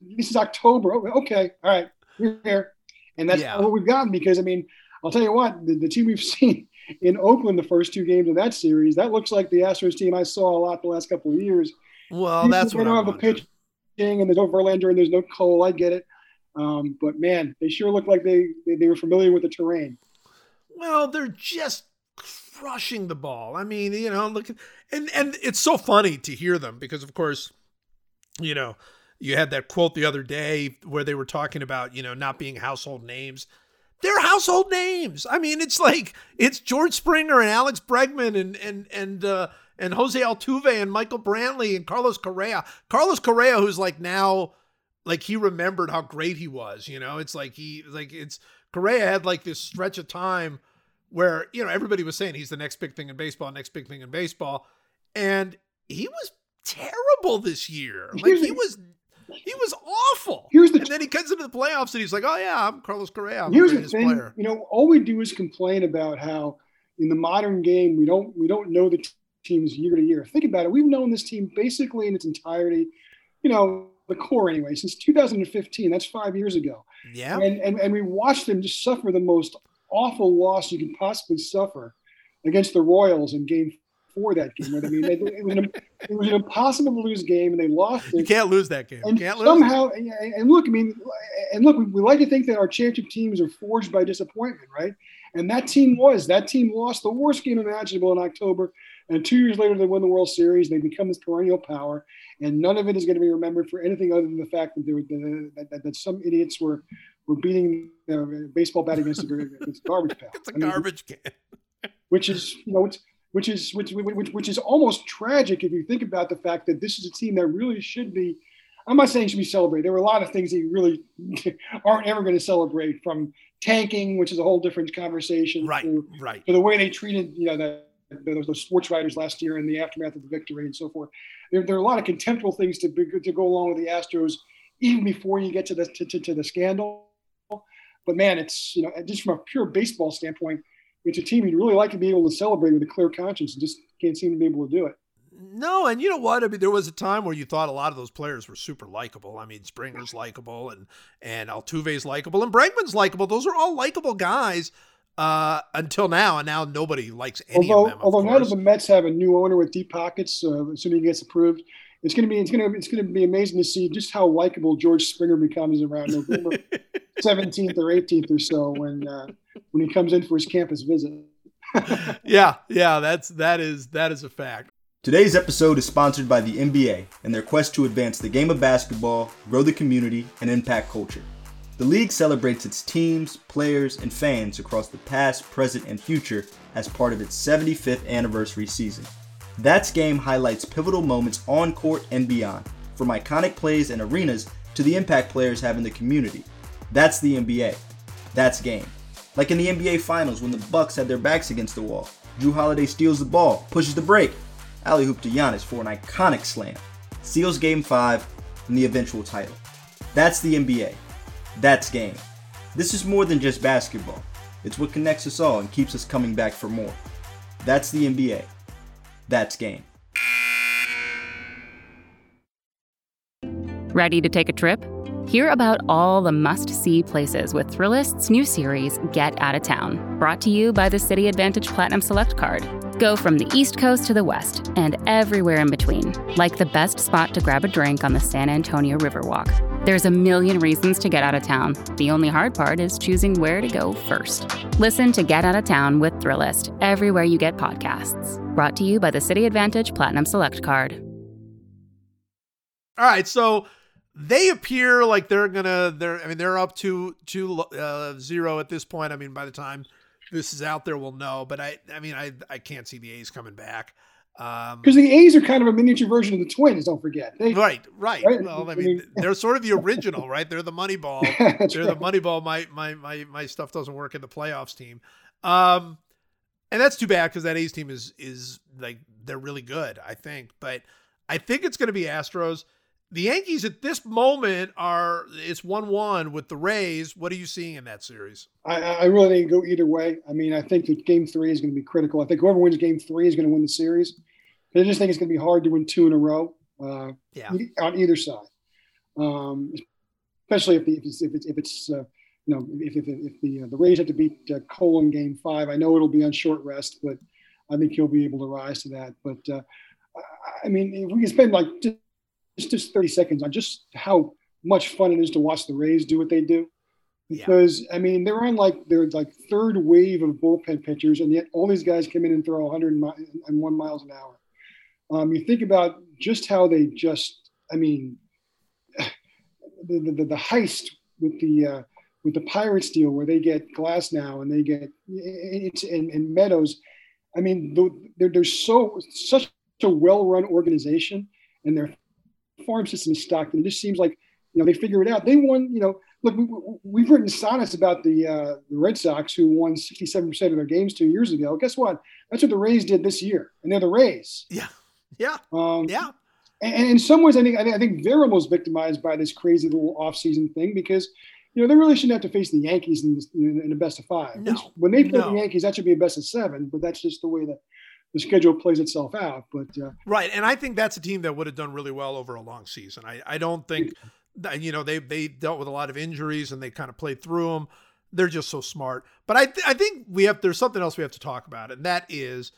this is October. Oh, okay, all right, we're here. And that's yeah. what we've gotten because, I mean, I'll tell you what, the, the, team we've seen in Oakland the first two games of that series, that looks like the Astros team I saw a lot the last couple of years. Well, that's they what don't I'm have a pitching and there's no Verlander and there's no Cole. I get it. Um, but man, they sure look like they, they, they were familiar with the terrain. Well, they're just crushing the ball. I mean, you know, look, and and it's so funny to hear them because, of course, you know, you had that quote the other day where they were talking about, you know, not being household names. They're household names. I mean, it's like it's George Springer and Alex Bregman and and and uh, and Jose Altuve and Michael Brantley and Carlos Correa. Carlos Correa, who's like now, like he remembered how great he was. You know, it's like he like it's Correa had like this stretch of time where you know everybody was saying he's the next big thing in baseball, next big thing in baseball, and he was terrible this year. Like he was he was awful. Here's the and then he comes into the playoffs and he's like, "Oh yeah, I'm Carlos Correa. I'm here's the, thing. Player. You know, all we do is complain about how in the modern game we don't we don't know the teams year to year. Think about it. We've known this team basically in its entirety. You know, the core anyway since 2015. That's five years ago. Yeah. And and and we watched them just suffer the most awful loss you can possibly suffer against the Royals in Game for that game. I mean, it, was an, it was an impossible to lose game, and they lost it. You can't lose that game. And can't somehow, and, and look, I mean, and look, we, we like to think that our championship teams are forged by disappointment, right? And that team was. That team lost the worst game imaginable in October. And two years later, they win the World Series. They become this perennial power. And none of it is going to be remembered for anything other than the fact that, were, that, that, that, some idiots were were beating a uh, baseball bat against a, against a garbage pail. It's a I mean, garbage can. which is, you know, it's, which is which, which which is almost tragic if you think about the fact that this is a team that really should be. I'm not saying should be celebrated. There were a lot of things that you really aren't ever going to celebrate, from tanking, which is a whole different conversation, right? To, right. To the way they treated, you know, the, those, those sports writers last year in the aftermath of the victory and so forth. There, there are a lot of contemptible things to be, to go along with the Astros, even before you get to the to, to, to the scandal. But man, it's you know just from a pure baseball standpoint, it's a team you'd really like to be able to celebrate with a clear conscience and just can't seem to be able to do it. No, and you know what? I mean, there was a time where you thought a lot of those players were super likable. I mean, Springer's likable, and and Altuve's likable, and Bregman's likable. Those are all likable guys uh, until now, and now nobody likes any although, of them. Of although course. now that the Mets have a new owner with deep pockets, uh, assuming he gets approved, it's going to be it's going to it's going to be amazing to see just how likable George Springer becomes around November seventeenth or eighteenth or so when uh, when he comes in for his campus visit. yeah, yeah, that's that is that is a fact. Today's episode is sponsored by the NBA and their quest to advance the game of basketball, grow the community, and impact culture. The league celebrates its teams, players, and fans across the past, present, and future as part of its 75th anniversary season. That's Game highlights pivotal moments on court and beyond, from iconic plays and arenas to the impact players have in the community. That's the NBA. That's Game. Like in the NBA Finals when the Bucks had their backs against the wall. Jrue Holiday steals the ball, pushes the break, alley-oop to Giannis for an iconic slam, seals Game 5 and the eventual title. That's the NBA. That's game. This is more than just basketball. It's what connects us all and keeps us coming back for more. That's the NBA. That's game. Ready to take a trip? Hear about all the must see places with Thrillist's new series, Get Out of Town, brought to you by the Citi AAdvantage Platinum Select Card. Go from the East Coast to the West and everywhere in between, like the best spot to grab a drink on the San Antonio Riverwalk. There's a million reasons to get out of town. The only hard part is choosing where to go first. Listen to Get Out of Town with Thrillist everywhere you get podcasts. Brought to you by the Citi AAdvantage Platinum Select Card. All right, so they appear like they're gonna. They're. I mean, they're up to to uh, zero at this point. I mean, by the time this is out there, we'll know. But I. I mean, I. I can't see the A's coming back. Um, Because the A's are kind of a miniature version of the Twins. Don't forget. They, right, right. Right, Well, I mean, they're sort of the original, right? They're the money ball. They're right. the money ball. My my my my stuff doesn't work in the playoffs team. Um, and that's too bad because that A's team is is like they're really good, I think. But I think it's going to be Astros. The Yankees at this moment are it's one one with the Rays. What are you seeing in that series? I, I really think go either way. I mean, I think that game three is going to be critical. I think whoever wins game three is going to win the series. I just think it's going to be hard to win two in a row uh, Yeah, on either side, um, especially if, the, if it's if it's, if it's uh, you know if if, if the uh, the Rays have to beat uh, Cole in game five. I know it'll be on short rest, but I think he'll be able to rise to that. But uh, I- mean, if we can spend like just just thirty seconds on just how much fun it is to watch the Rays do what they do Yeah. because I mean they're on like their like third wave of bullpen pitchers, and yet all these guys come in and throw 101 miles an hour. Um, you think about just how they just, I mean, the the, the heist with the uh, with the Pirates deal where they get Glasnow and they get it's and, Meadows. I mean, they're they're so such a well run organization, and their farm system is stocked, and it just seems like you know they figure it out. They won, you know. Look, we, we've written sonnets about the uh, the Red Sox who won 67 percent of their games two years ago. Guess what? That's what the Rays did this year, and they're the Rays. yeah, yeah, Um, yeah. and, in some ways, I think I think, they're almost victimized by this crazy little offseason thing because you know they really shouldn't have to face the Yankees in, in, in the best of five. No, when they play no. the Yankees, that should be a best of seven, but that's just the way that the schedule plays itself out. But uh, Right, and I think that's a team that would have done really well over a long season. I, I don't think, that, you know, they they dealt with a lot of injuries and they kind of played through them. They're just so smart. But I th- I think we have there's something else we have to talk about, and that is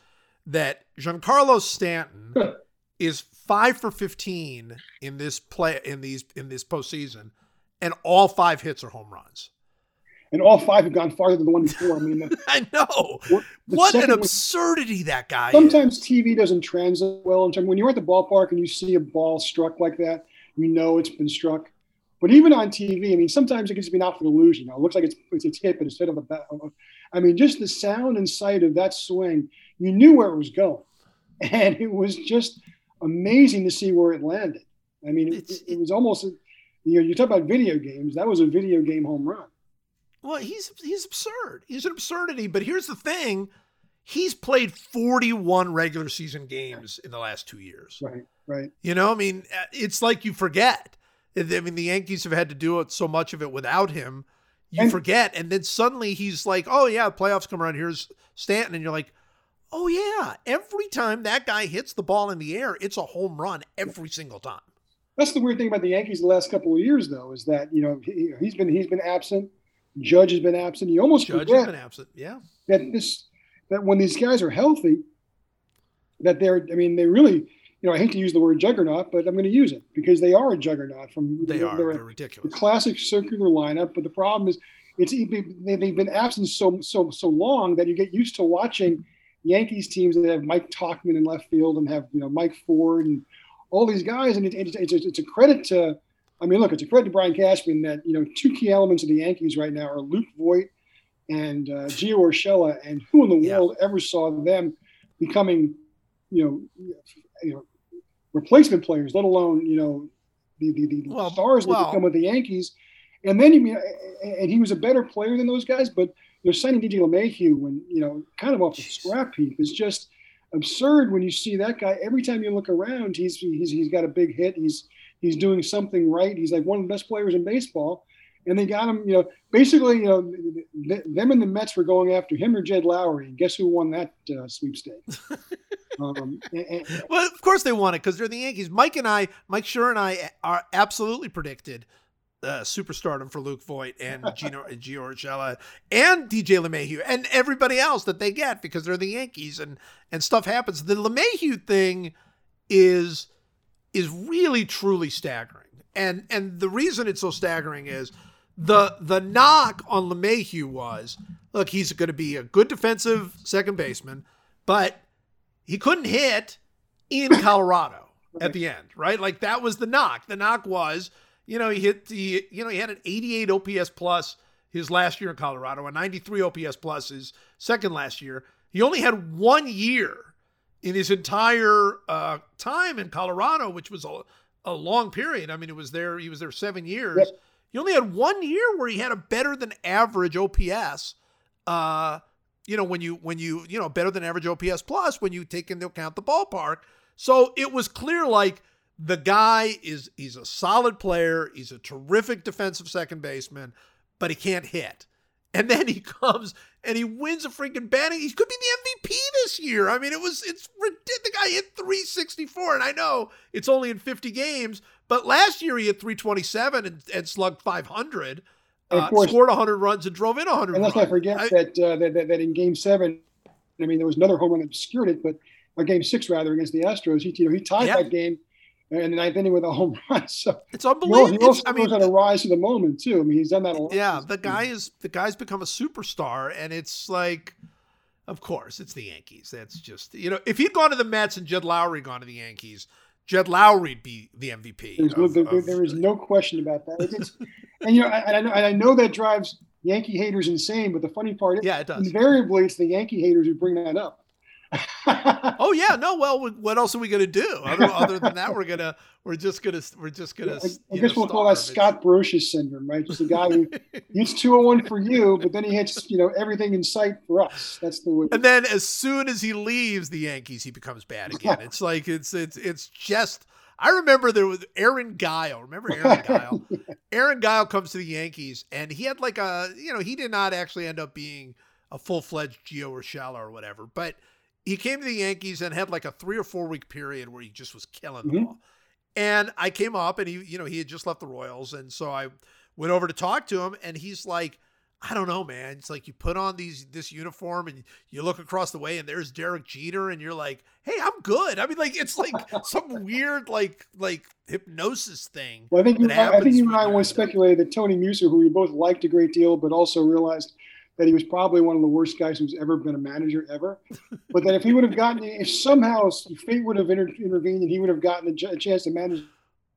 that Giancarlo Stanton is five for fifteen in this play in these in this postseason, and all five hits are home runs. and all five have gone farther than the one before. I mean, the, I know what an absurdity that guy is. sometimes TV doesn't translate well in terms when you're at the ballpark and you see a ball struck like that, you know it's been struck. But even on TV, I mean, sometimes it can just be an optical illusion. You know, it looks like it's it's, it's hit, but instead of a bat, I mean, just the sound and sight of that swing, you knew where it was going, and it was just amazing to see where it landed. I mean, it, it, was almost, you know, you talk about video games. That was a video game home run. Well, he's he's absurd. He's an absurdity. But here's the thing: he's played 41 regular season games in the last two years. Right, right. You know, I mean, uh, it's like you forget. I mean, the Yankees have had to do it so much of it without him. You And- forget, and then suddenly he's like, "Oh yeah, playoffs come around. Here's Stanton," and you're like, "Oh yeah." Every time that guy hits the ball in the air, it's a home run every single time. That's the weird thing about the Yankees the last couple of years, though, is that you know he, he's been he's been absent. Judge has been absent. You almost Judge has been absent. Yeah, that this that when these guys are healthy, that they're I mean they really you know I hate to use the word juggernaut, but I'm going to use it because they are a juggernaut. From they are. they're They're a, ridiculous. classic circular lineup, but the problem is it's they- they've been absent so so so long that you get used to watching Yankees teams that have Mike Tauchman in left field and have you know Mike Ford and all these guys, and it, it's, it's, it's a credit to. I mean, look, it's a credit to Brian Cashman that you know two key elements of the Yankees right now are Luke Voit and uh, Gio Urshela, and who in the Yeah. world ever saw them becoming, you know, you know, replacement players, let alone you know, the the, the Well, stars that well- become with the Yankees. And then you mean, and he was a better player than those guys, but you know, signing DJ LeMahieu when you know, kind of off the scrap heap is just absurd. When you see that guy, every time you look around, he's he's he's got a big hit. He's he's doing something right. He's like one of the best players in baseball. And they got him, you know, basically, you know, th- th- them and the Mets were going after him or Jed Lowrie. And guess who won that uh, sweepstakes? um, and- and- Well, of course they won it because they're the Yankees. Mike and I, Mike Schur and I, are absolutely predicted uh, superstardom for Luke Voit and Gino Gio Urshela and DJ LeMahieu and everybody else that they get because they're the Yankees and and stuff happens. The LeMahieu thing is is really truly staggering. And and the reason it's so staggering is the the knock on LeMahieu was, look, he's going to be a good defensive second baseman, but he couldn't hit in Colorado at the end, right? Like that was the knock. The knock was, you know, he hit the, you know, he had an 88 OPS plus his last year in Colorado, a 93 OPS plus his second last year. He only had one year in his entire uh, time in Colorado, which was a, a long period. I mean, it was there, he was there seven years. Yep. He only had one year where he had a better than average OPS. Uh, you know, when you when you you know better than average OPS plus when you take into account the ballpark. So it was clear like the guy is he's a solid player, he's a terrific defensive second baseman, but he can't hit. And then he comes and he wins a freaking batting. He could be the MVP this year. I mean, it was it's ridiculous. The guy hit 364, and I know it's only in 50 games, but last year he hit 327 and, and slugged 500. And of Uh, course- scored 100 runs and drove in 100 And let's runs. not forget I- that, uh, that, that that in Game Seven, I mean, there was another home run that obscured it, but or Game Six rather against the Astros, he you know he tied Yeah. that game in the ninth inning with a home run. So it's unbelievable. he It's- also I mean, knows how to rise to the moment too. I mean, he's done that a lot. yeah, the guy is the guy's become a superstar, and it's like, of course, it's the Yankees. That's just you know, if he'd gone to the Mets and Jed Lowrie gone to the Yankees, Jed Lowrie'd be the MVP. There's no, of- there, of- there is no question about that. It's, it's- and you know, and I know, I know that drives Yankee haters insane. But the funny part is, yeah, it does. invariably, it's the Yankee haters who bring that up. Oh yeah, no. Well, what else are we gonna do other, other than that? We're gonna we're just gonna we're just gonna. I, I guess know, we'll call that. Scott Brosius syndrome, right? Just a guy who hits 201 for you, but then he hits, you know, everything in sight for us. That's the way. And then as soon as he leaves the Yankees, he becomes bad again. It's like it's it's it's just. I remember there was Aaron Guiel. Remember Aaron Guile? Aaron Guiel comes to the Yankees, and he had like a you know he did not actually end up being a full fledged Gio Urshela or whatever, but he came to the Yankees and had like a three or four week period where he just was killing the Mhm. ball. And I came up and he, you know, he had just left the Royals. And so I went over to talk to him and he's like, I don't know, man. It's like you put on these this uniform and you look across the way and there's Derek Jeter and you're like, hey, I'm good. I mean, like it's like some weird like like hypnosis thing. Well, I think you, I, I think you and I once speculated that Tony Muser, who we both liked a great deal, but also realized that he was probably one of the worst guys who's ever been a manager ever. but that if he would have gotten, if somehow fate would have inter- intervened and he would have gotten a, chance to manage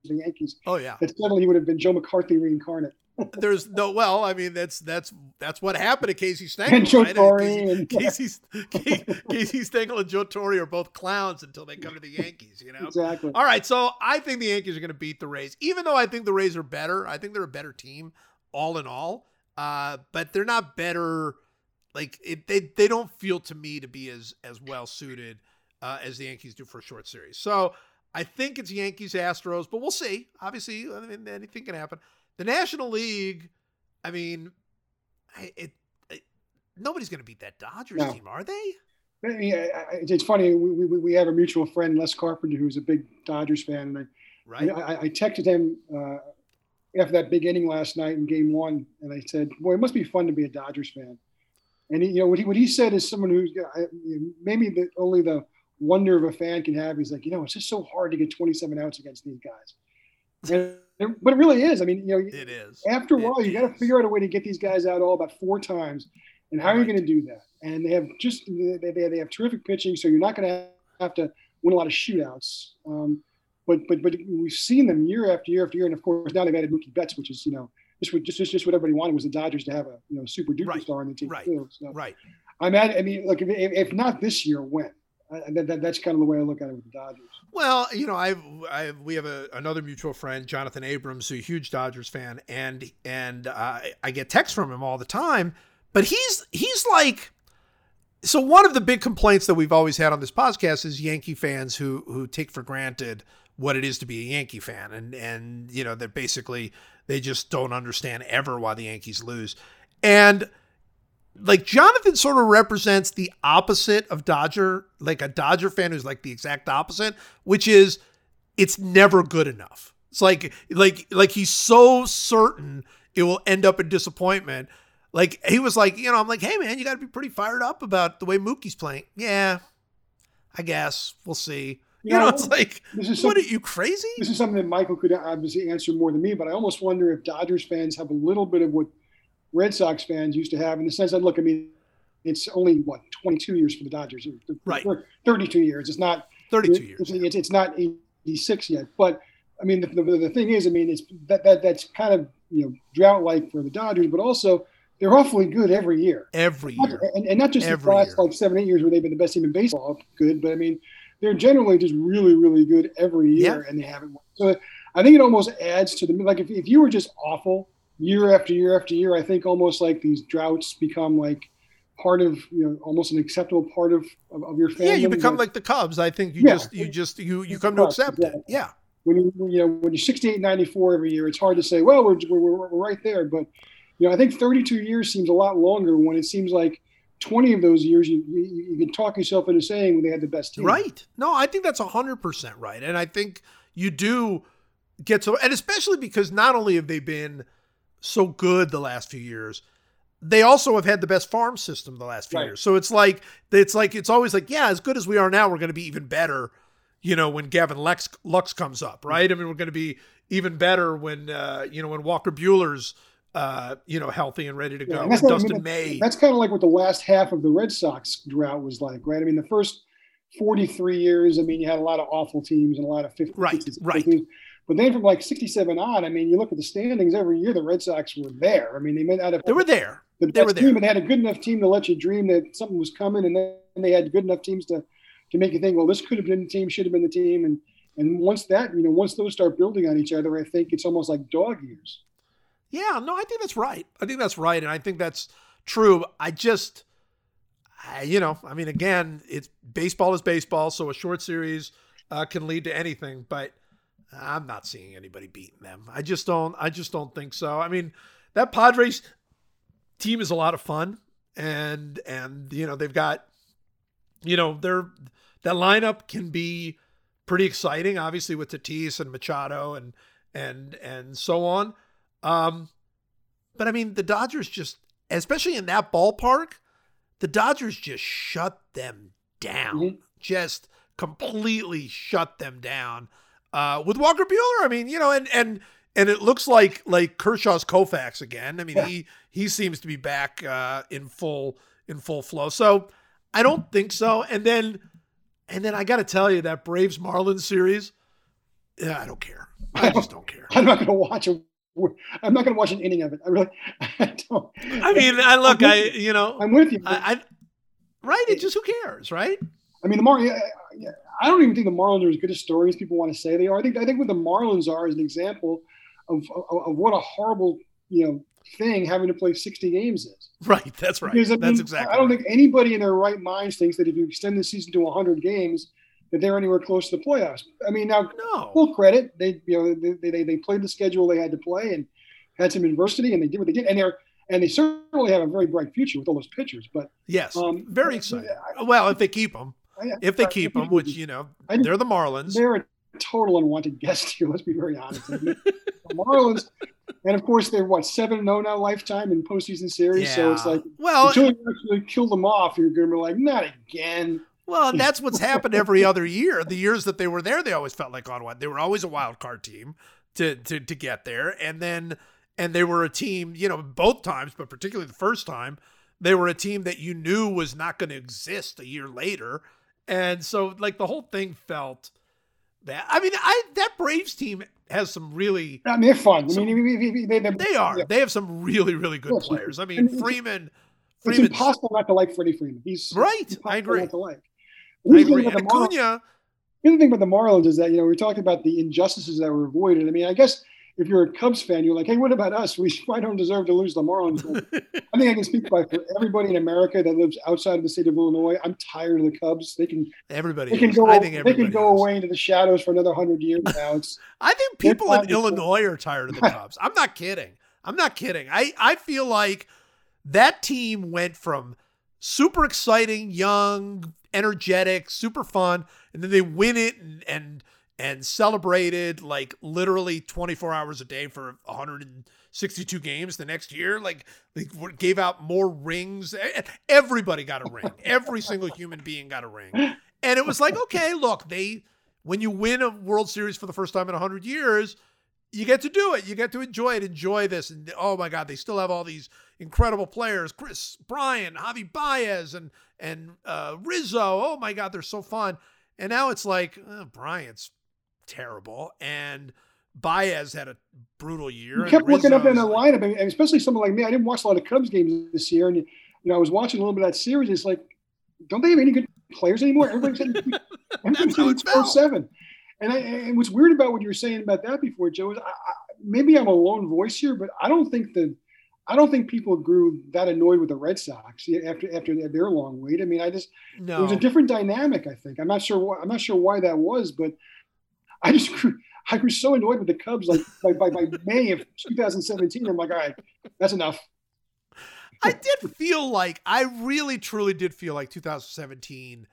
the Yankees, Oh yeah. that suddenly he would have been Joe McCarthy reincarnate. There's no well, I mean that's that's that's what happened to Casey Stengel. And Joe right? Torre Casey, and- Casey, Casey Stengel and Joe Torre are both clowns until they come to the Yankees, you know. Exactly. All right, so I think the Yankees are going to beat the Rays, even though I think the Rays are better. I think they're a better team, all in all. Uh, but they're not better. Like it, they they don't feel to me to be as as well suited uh, as the Yankees do for a short series. So I think it's Yankees Astros, but we'll see. Obviously, I mean anything can happen. The National League, I mean, I, it, it nobody's going to beat that Dodgers No. team, are they? I mean, I- I- it's funny. We, we, we have a mutual friend, Les Carpenter, who's a big Dodgers fan, and I, Right. I, I- I texted him uh, after that big inning last night in Game One, and I said, "Boy, it must be fun to be a Dodgers fan." And he, you know what he what he said is someone who's maybe the, only the wonder of a fan can have. He's like, you know, it's just so hard to get 27 outs against these guys. And, but it really is. I mean, you know, it is. after a It while, you got to figure out a way to get these guys out all about four times. And how are you going to do that? And they have just they, they, they have terrific pitching, so you're not going to have to win a lot of shootouts. Um, but but but we've seen them year after year after year, and of course now they've added Mookie Betts, which is you know just what just just, just what everybody wanted was the Dodgers to have a you know super duper Right. star on the team Right. too. So Right. I'm at. I mean, look, if, if not this year, when? Uh, that, that, that's kind of the way I look at it with the Dodgers. Well, you know, I've, I've we have a, another mutual friend, Jonathan Abrams, who's a huge Dodgers fan, and and uh, I get texts from him all the time. But he's he's like, so one of the big complaints that we've always had on this podcast is Yankee fans who who take for granted what it is to be a Yankee fan, and and you know that basically they just don't understand ever why the Yankees lose, and like Jonathan sort of represents the opposite of Dodger, like a Dodger fan who's like the exact opposite, which is it's never good enough. It's like like like he's so certain it will end up in disappointment. Like he was like, you know, I'm like, hey man, you got to be pretty fired up about the way Mookie's playing. Yeah, I guess we'll see. You know, it's like, this is what are you crazy? This is something that Michael could obviously answer more than me, but I almost wonder if Dodgers fans have a little bit of what Red Sox fans used to have in the sense that, look, I mean, it's only what 22 years for the Dodgers, Right. 32 years. It's not 32 years. It's, it's, it's not 86 yet, but I mean, the, the, the thing is, I mean, it's that, that that's kind of you know drought like for the Dodgers, but also they're awfully good every year. Every year. and, and not just Every the last year. like seven, eight years where they've been the best team in baseball, good, but I mean, they're generally just really, really good every year, Yeah. and they haven't won. So I think it almost adds to the like if, if you were just awful year after year after year, I think almost like these droughts become like part of you know almost an acceptable part of of, of your family. Yeah, you become like the Cubs. I think you Yeah. just you just you you come to accept it. Yeah. when you you know when you're 68 94 every year it's hard to say well we're, we're, we're we're right there but you know i think 32 years seems a lot longer when it seems like 20 of those years you you, you can talk yourself into saying they had the best team Right. No, I think that's 100% right. And I think you do get so, and especially because not only have they been so good the last few years, they also have had the best farm system the last few Right. years. So it's like, it's like, it's always like, yeah, as good as we are now, we're going to be even better, you know, when Gavin Lux, Lux comes up, right? I mean, we're going to be even better when, uh, you know, when Walker Buehler's, uh, you know, healthy and ready to Yeah, go. When that's what I Dustin mean, May. that's kind of like what the last half of the red sox drought was like right i mean the first 43 years i mean you had a lot of awful teams and a lot of 50 Right, 60s right. teams. but then from like 67 on i mean you look at the standings every year the red sox were there i mean they may not have they were there. the They were there. team and they had a good enough team to let you dream that something was coming, and then they had good enough teams to to make you think, well, this could have been the team, should have been the team, and and once that you know once those start building on each other, I think it's almost like dog years. Yeah, no, I think that's right. I think that's right, and I think that's true. I just, I, you know, I mean, again, it's baseball is baseball, so a short series uh, can lead to anything. But I'm not seeing anybody beating them. I just don't. I just don't think so. I mean, that Padres team is a lot of fun, and and you know they've got, you know, their that lineup can be pretty exciting. Obviously with Tatis and Machado and and and so on. Um, but I mean, the Dodgers just, especially in that ballpark, the Dodgers just shut them down. Mhm. Just completely shut them down. Uh, with Walker Buehler, I mean, you know, and and and it looks like like Kershaw's Koufax again. I mean, Yeah. he he seems to be back uh, in full in full flow. So I don't think so. And then and then I got to tell you that Braves Marlins series, yeah, I don't care. I just don't care. I'm not going to watch a. I'm not going to watch an inning of it. I really, I don't. I mean, I look, I'm you know, I'm with you. I, I right. It just who cares, right? I mean, the Mar. I don't even think the Marlins are as good as stories people want to say they are. I think I think what the Marlins are is an example of of, of what a horrible you know thing having to play 60 games is. Right. That's right. Because, I That's exactly. I don't think anybody in their right minds thinks that if you extend the season to 100 games, that they're anywhere close to the playoffs. I mean, now No. full credit, they you know they, they, they played the schedule they had to play and had some adversity, and they did what they did, and they're and they certainly have a very bright future with all those pitchers. But Yes. um, Very exciting. Well, if they keep them, I- if they keep I- them, which you know, I- they're the Marlins. they're a total unwanted guest here. Let's be very honest. The Marlins, and of course they're what seven and zero now lifetime in postseason series. So it's like well, until you actually kill them off, you're going to be like, not again. Well, and that's what's happened every other year. The years that they were there, they always felt like on one. They were always a wild card team to to to get there, and then and they were a team. You know, both times, but particularly the first time, they were a team that you knew was not going to exist a year later, and so like the whole thing felt that. I mean, I that Braves team has some really. I mean, they're fun. I mean, they, they, They are. yeah. They have some really really good players. I mean, it's- Freeman. It's Freeman's impossible not to like Freddie Freeman. He's right. I agree. Not to like. I agree. about And the Marlins- Acuna. The other thing about the Marlins is that you know we're talking about the injustices that were avoided. I mean, I guess if you're a Cubs fan, you're like, hey, what about us? We probably don't deserve to lose the Marlins. I think I can speak by for everybody in America that lives outside of the state of Illinois. I'm tired of the Cubs. They can Everybody. they can is. go I think they can go is. away into the shadows for another hundred years now. It's I think people in Illinois are tired of the Cubs. I'm not kidding. I'm not kidding. I, I feel like that team went from super exciting, young, energetic, super fun, and then they win it and and and celebrated like literally 24 hours a day for 162 games the next year. Like they gave out more rings. Everybody got a ring. Every single human being got a ring. And it was like, okay, look, they when you win a World Series for the first time in 100 years, you get to do it. You get to enjoy it. Enjoy this. And oh my God, they still have all these incredible players: Chris Bryant, Javi Baez, and and uh, Rizzo. Oh my God, they're so fun. And now it's like uh, oh, Bryant's terrible, and Baez had a brutal year. You kept looking up in the lineup, and especially someone like me. I didn't watch a lot of Cubs games this year, and you know I was watching a little bit of that series. It's like, don't they have any good players anymore? Everybody's in, everybody's seven. And, I, and what's weird about what you were saying about that before, Joe, is I, I, maybe I'm a lone voice here, but I don't think the I don't think people grew that annoyed with the Red Sox after after their long wait. I mean, I just no, it was a different dynamic. I think I'm not sure. Why, I'm not sure why that was, but I just grew, I grew so annoyed with the Cubs. Like by, by, by May of 2017, I'm like, all right, that's enough. I did feel like I really truly did feel like 2017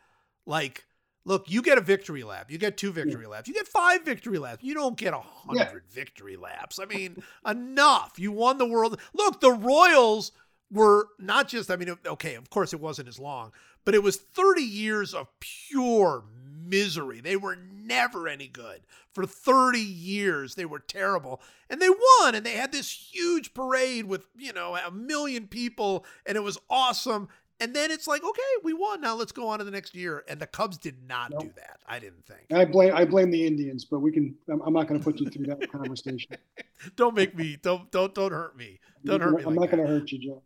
like look you get a victory lap. You get two victory laps. You get five victory laps. You don't get a hundred victory laps. I mean enough. You won the world. Look the Royals were not just I mean okay of course it wasn't as long but it was 30 years of pure misery. They were never any good. For 30 years they were terrible. And they won and they had this huge parade with you know a million people and it was awesome and then it's like okay we won. Now let's go on to the next year. And the cubs did not do that i didn't think. I blame I blame the Indians, but we can. I'm, I'm not going to put you through that conversation. don't make me don't don't don't hurt me. Don't hurt me I'm like not going to hurt you, Joe.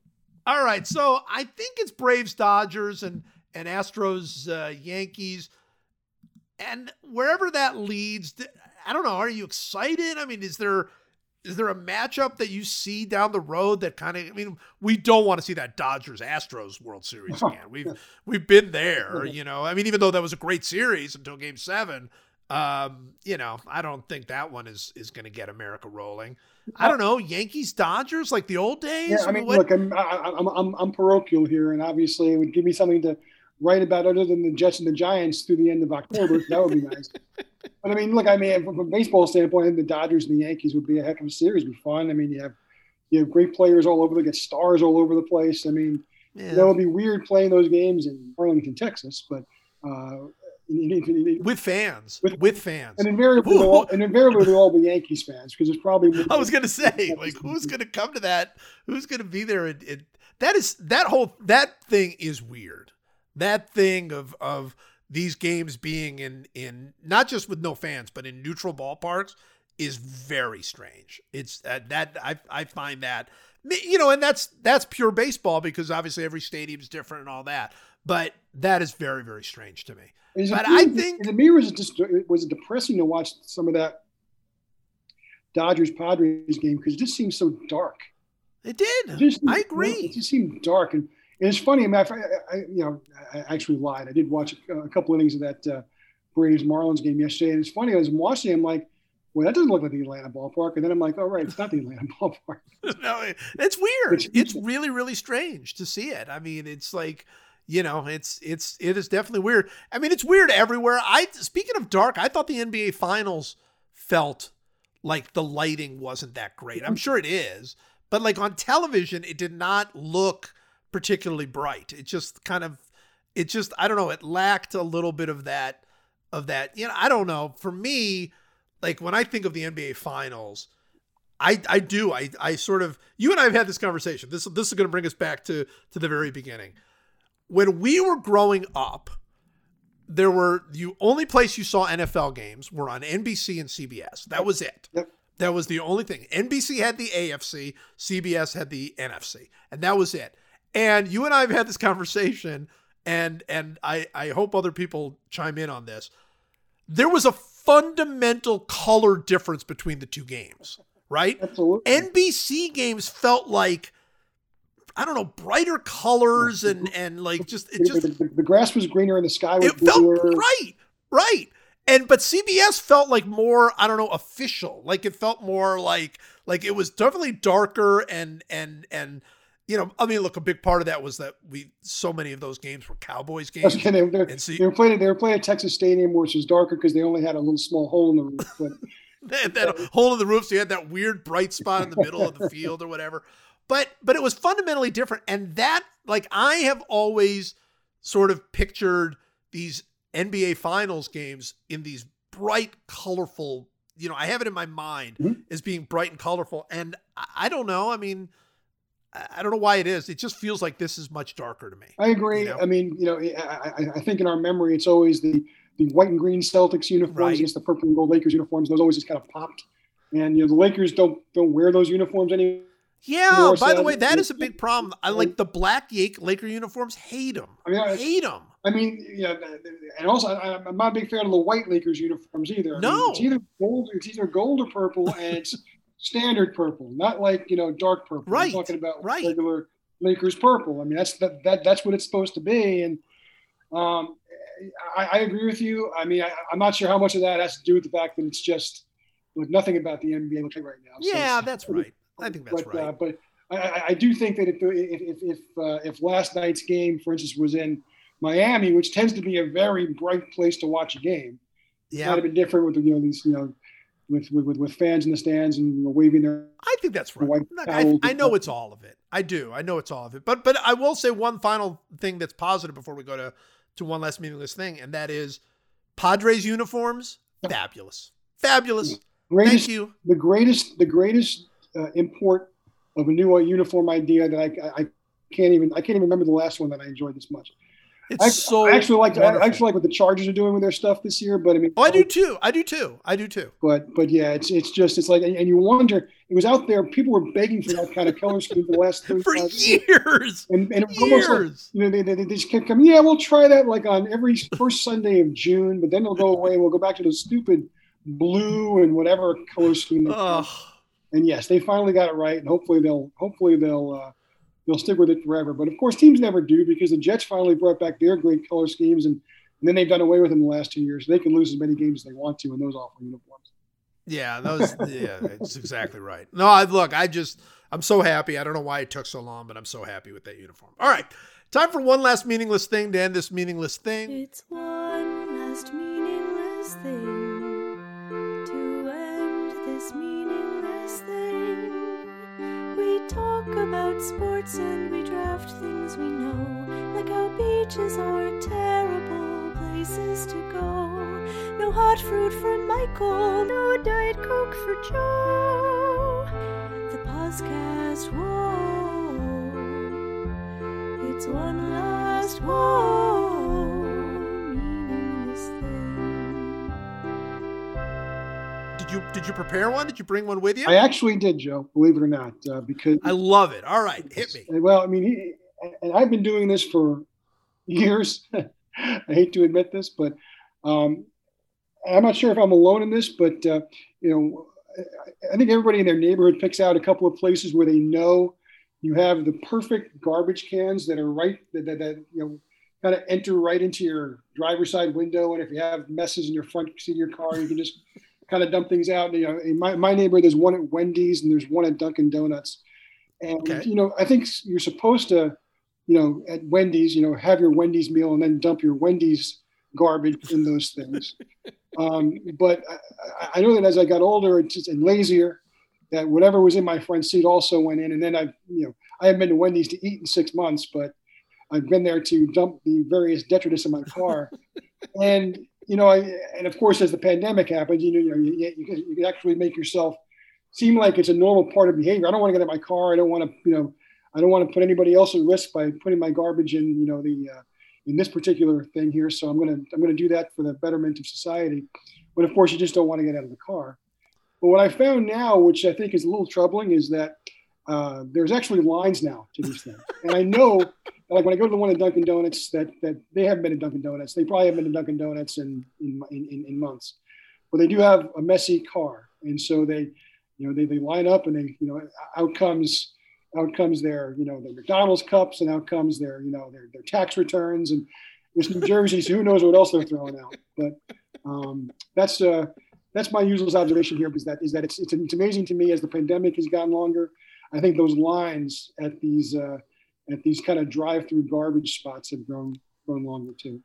all right so i think it's braves dodgers and and astros uh, yankees. And wherever that leads i don't know are you excited? I mean is there is there a matchup that you see down the road that kind of i mean we don't want to see that dodgers astros world series again. We've we've been there you know. I mean even though that was a great series until game seven um you know i don't think that one is is going to get america rolling. I don't know yankees dodgers like the old days? Yeah, I mean, What- look, I'm, I, I'm I'm I'm parochial here, and obviously it would give me something to write about other than the Jets and the Giants through the end of October. that would be nice. But I mean, look, I mean, from, a baseball standpoint, the Dodgers and the Yankees would be a heck of a series. It'd be fun. I mean, you have you have great players all over. They get stars all over the place. I mean, yeah. know, it'd be weird playing those games in Arlington, Texas, but. Uh, in- in- in- with fans With- with, fans and invariably, they'll all, and invariably, they'll all be Yankees fans because it's probably. I was gonna say, like, who's gonna come to that? Who's gonna be there? And, and that is that whole that thing is weird. That thing of of these games being in in not just with no fans, but in neutral ballparks is very strange. It's uh, that I I find that you know, and that's that's pure baseball because obviously every stadium's different and all that. But that is very very strange to me. But I think- it me was it was it depressing to watch some of that Dodgers Padres game because it just seems so dark. It It did. just, I It just seemed dark, and, and it's funny. I, mean, I, I, you know, I actually lied. I did watch a, couple innings of that uh, Braves Marlins game yesterday, and it's funny. I was watching. I'm like, well, that doesn't look like the Atlanta ballpark, and then I'm like, oh right, it's not the Atlanta ballpark. no, it- it's weird. It's- It's really, really strange to see it. I mean, it's like, you know, it's it's it is definitely weird. I mean, it's weird everywhere. I speaking of dark, I thought the NBA Finals felt like the lighting wasn't that great. I'm sure it is, but like on television, it did not look particularly bright. It just kind of, it just I don't know. It lacked a little bit of that of that. You know, I don't know. For me, like when I think of the NBA Finals. I, I do. I, I sort of you and I have had this conversation. This this is going to bring us back to to the very beginning. When we were growing up, there were the only place you saw NFL games were on NBC and CBS. That was it. Yep. That was the only thing. NBC had the AFC, CBS had the NFC, and that was it. And you and I have had this conversation, and and I I hope other people chime in on this. There was a fundamental color difference between the two games, right? Absolutely. NBC games felt like I don't know, brighter colors and and like just it the, just the, the grass was greener and the sky was it felt bluer. right, right. And but CBS felt like more I don't know official. Like it felt more like like it was definitely darker and and and you know, I mean, look, a big part of that was that we so many of those games were Cowboys games. okay, they, they, And so they were playing. They were playing at Texas Stadium, which was darker because they only had a little small hole in the roof. But had that hole in the roof, so you had that weird bright spot in the middle of the field or whatever. But but it was fundamentally different, and that like I have always sort of pictured these NBA Finals games in these bright, colorful. You know, I have it in my mind Mhm. as being bright and colorful, and I, I don't know. I mean, I don't know why it is. It just feels like this is much darker to me. I agree. You know? I mean, you know, I, I, think in our memory, it's always the the white and green Celtics uniforms Right. against the purple and gold Lakers uniforms. Those always just kind of popped. And you know, the Lakers don't don't wear those uniforms anymore. Yeah. More By the way, that is a big problem. I like the black Yake Laker uniforms. Hate them. I mean, I- hate them. I mean, yeah, and also I, I'm not a big fan of the white Lakers uniforms either. I mean, No. it's either gold, it's either gold or purple, and it's standard purple, not like you know dark purple. Right, I'm talking about right. regular Lakers purple. I mean, that's that, that that's what it's supposed to be, and um, I, I agree with you. I mean, I, I'm not sure how much of that has to do with the fact that it's just with nothing about the NBA looking right now. So Yeah, that's right. I think that's but, right. Uh, but I- I, do think that if if if if, uh, if last night's game, for instance, was in Miami, which tends to be a very bright place to watch a game, it yeah. might have been different with you know these you know with with with, fans in the stands and you know, waving their I think that's right. I, I know it's all of it. I do. I know it's all of it. But but I will say one final thing that's positive before we go to to one last meaningless thing, and that is Padres uniforms, fabulous, fabulous. greatest Thank you. the greatest the greatest uh, import of a new uh, uniform idea that I, I I can't even I can't even remember the last one that I enjoyed this much. It's I, so. I actually like I actually like what the Chargers are doing with their stuff this year, but I mean Oh, I do too. I do too. I do too. but but yeah, it's it's just it's like and you wonder it was out there. People were begging for that kind of color scheme for the last three For years, years, and, and it almost like you know they, they, they just kept coming. Yeah, we'll try that like on every first Sunday of June, but then they'll go away and we'll go back to the stupid blue and whatever color scheme. And yes, they finally got it right, and hopefully they'll hopefully they'll uh, they'll stick with it forever. But of course, teams never do because the Jets finally brought back their great color schemes, and, and then they've done away with them the last two years. They can lose as many games as they want to in those awful uniforms. Yeah, that was yeah, it's exactly right. No, I look, I just I'm so happy. I don't know why it took so long, but I'm so happy with that uniform. All right. Time for one last meaningless thing to end this meaningless thing. It's one last meaningless thing to end this meaningless talk about sports and we draft things we know, like how beaches are terrible places to go. No hot fruit for Michael, no Diet Coke for Joe. The podcast, whoa. It's one last whoa Did you did you prepare one? Did you bring one with you? I actually did, Joe. Believe it or not, uh, because I love it. All right, hit me. Well, I mean, he, and I've been doing this for years. I hate to admit this, but um, I'm not sure if I'm alone in this. But uh, you know, I- I think everybody in their neighborhood picks out a couple of places where they know you have the perfect garbage cans that are right that, that, that you know kind of enter right into your driver's side window, and if you have messes in your front seat of your car, you can just kind of dump things out. You know, in my, my neighborhood, there's one at Wendy's and there's one at Dunkin' Donuts. And Okay. you know, I think you're supposed to, you know, at Wendy's, you know, have your Wendy's meal and then dump your Wendy's garbage in those things. um, but I, I- know that as I got older and, just, and lazier, that whatever was in my front seat also went in. And then I've, you know, I haven't been to Wendy's to eat in six months, but I've been there to dump the various detritus in my car. and you know, and of course, as the pandemic know, you, know, you, you, can, you can actually make yourself seem like it's a normal part of behavior. I don't want to get in my car. I don't want to, you know, I don't want to put anybody else at risk by putting my garbage in, you know, the uh, in this particular thing here. So I'm gonna I'm gonna do that for the betterment of society. But of course, you just don't want to get out of the car. But what I found now, which I think is a little troubling, is that uh, there's actually lines now to these things, and I know. Like when I go to the one at Dunkin' Donuts, that that they haven't been to Dunkin' Donuts. They probably haven't been to Dunkin' Donuts in in, in, in months, but they do have a messy car, and so they, you know, they, they line up and they, you know, out comes out comes their, you know, their McDonald's cups, and out comes their, you know, their their tax returns, and it's New Jersey, so who knows what else they're throwing out. But um, that's uh, that's my usual observation here, because that is that it's, it's it's amazing to me as the pandemic has gotten longer. I think those lines at these uh, at these kind of drive-through garbage spots have grown grown longer too.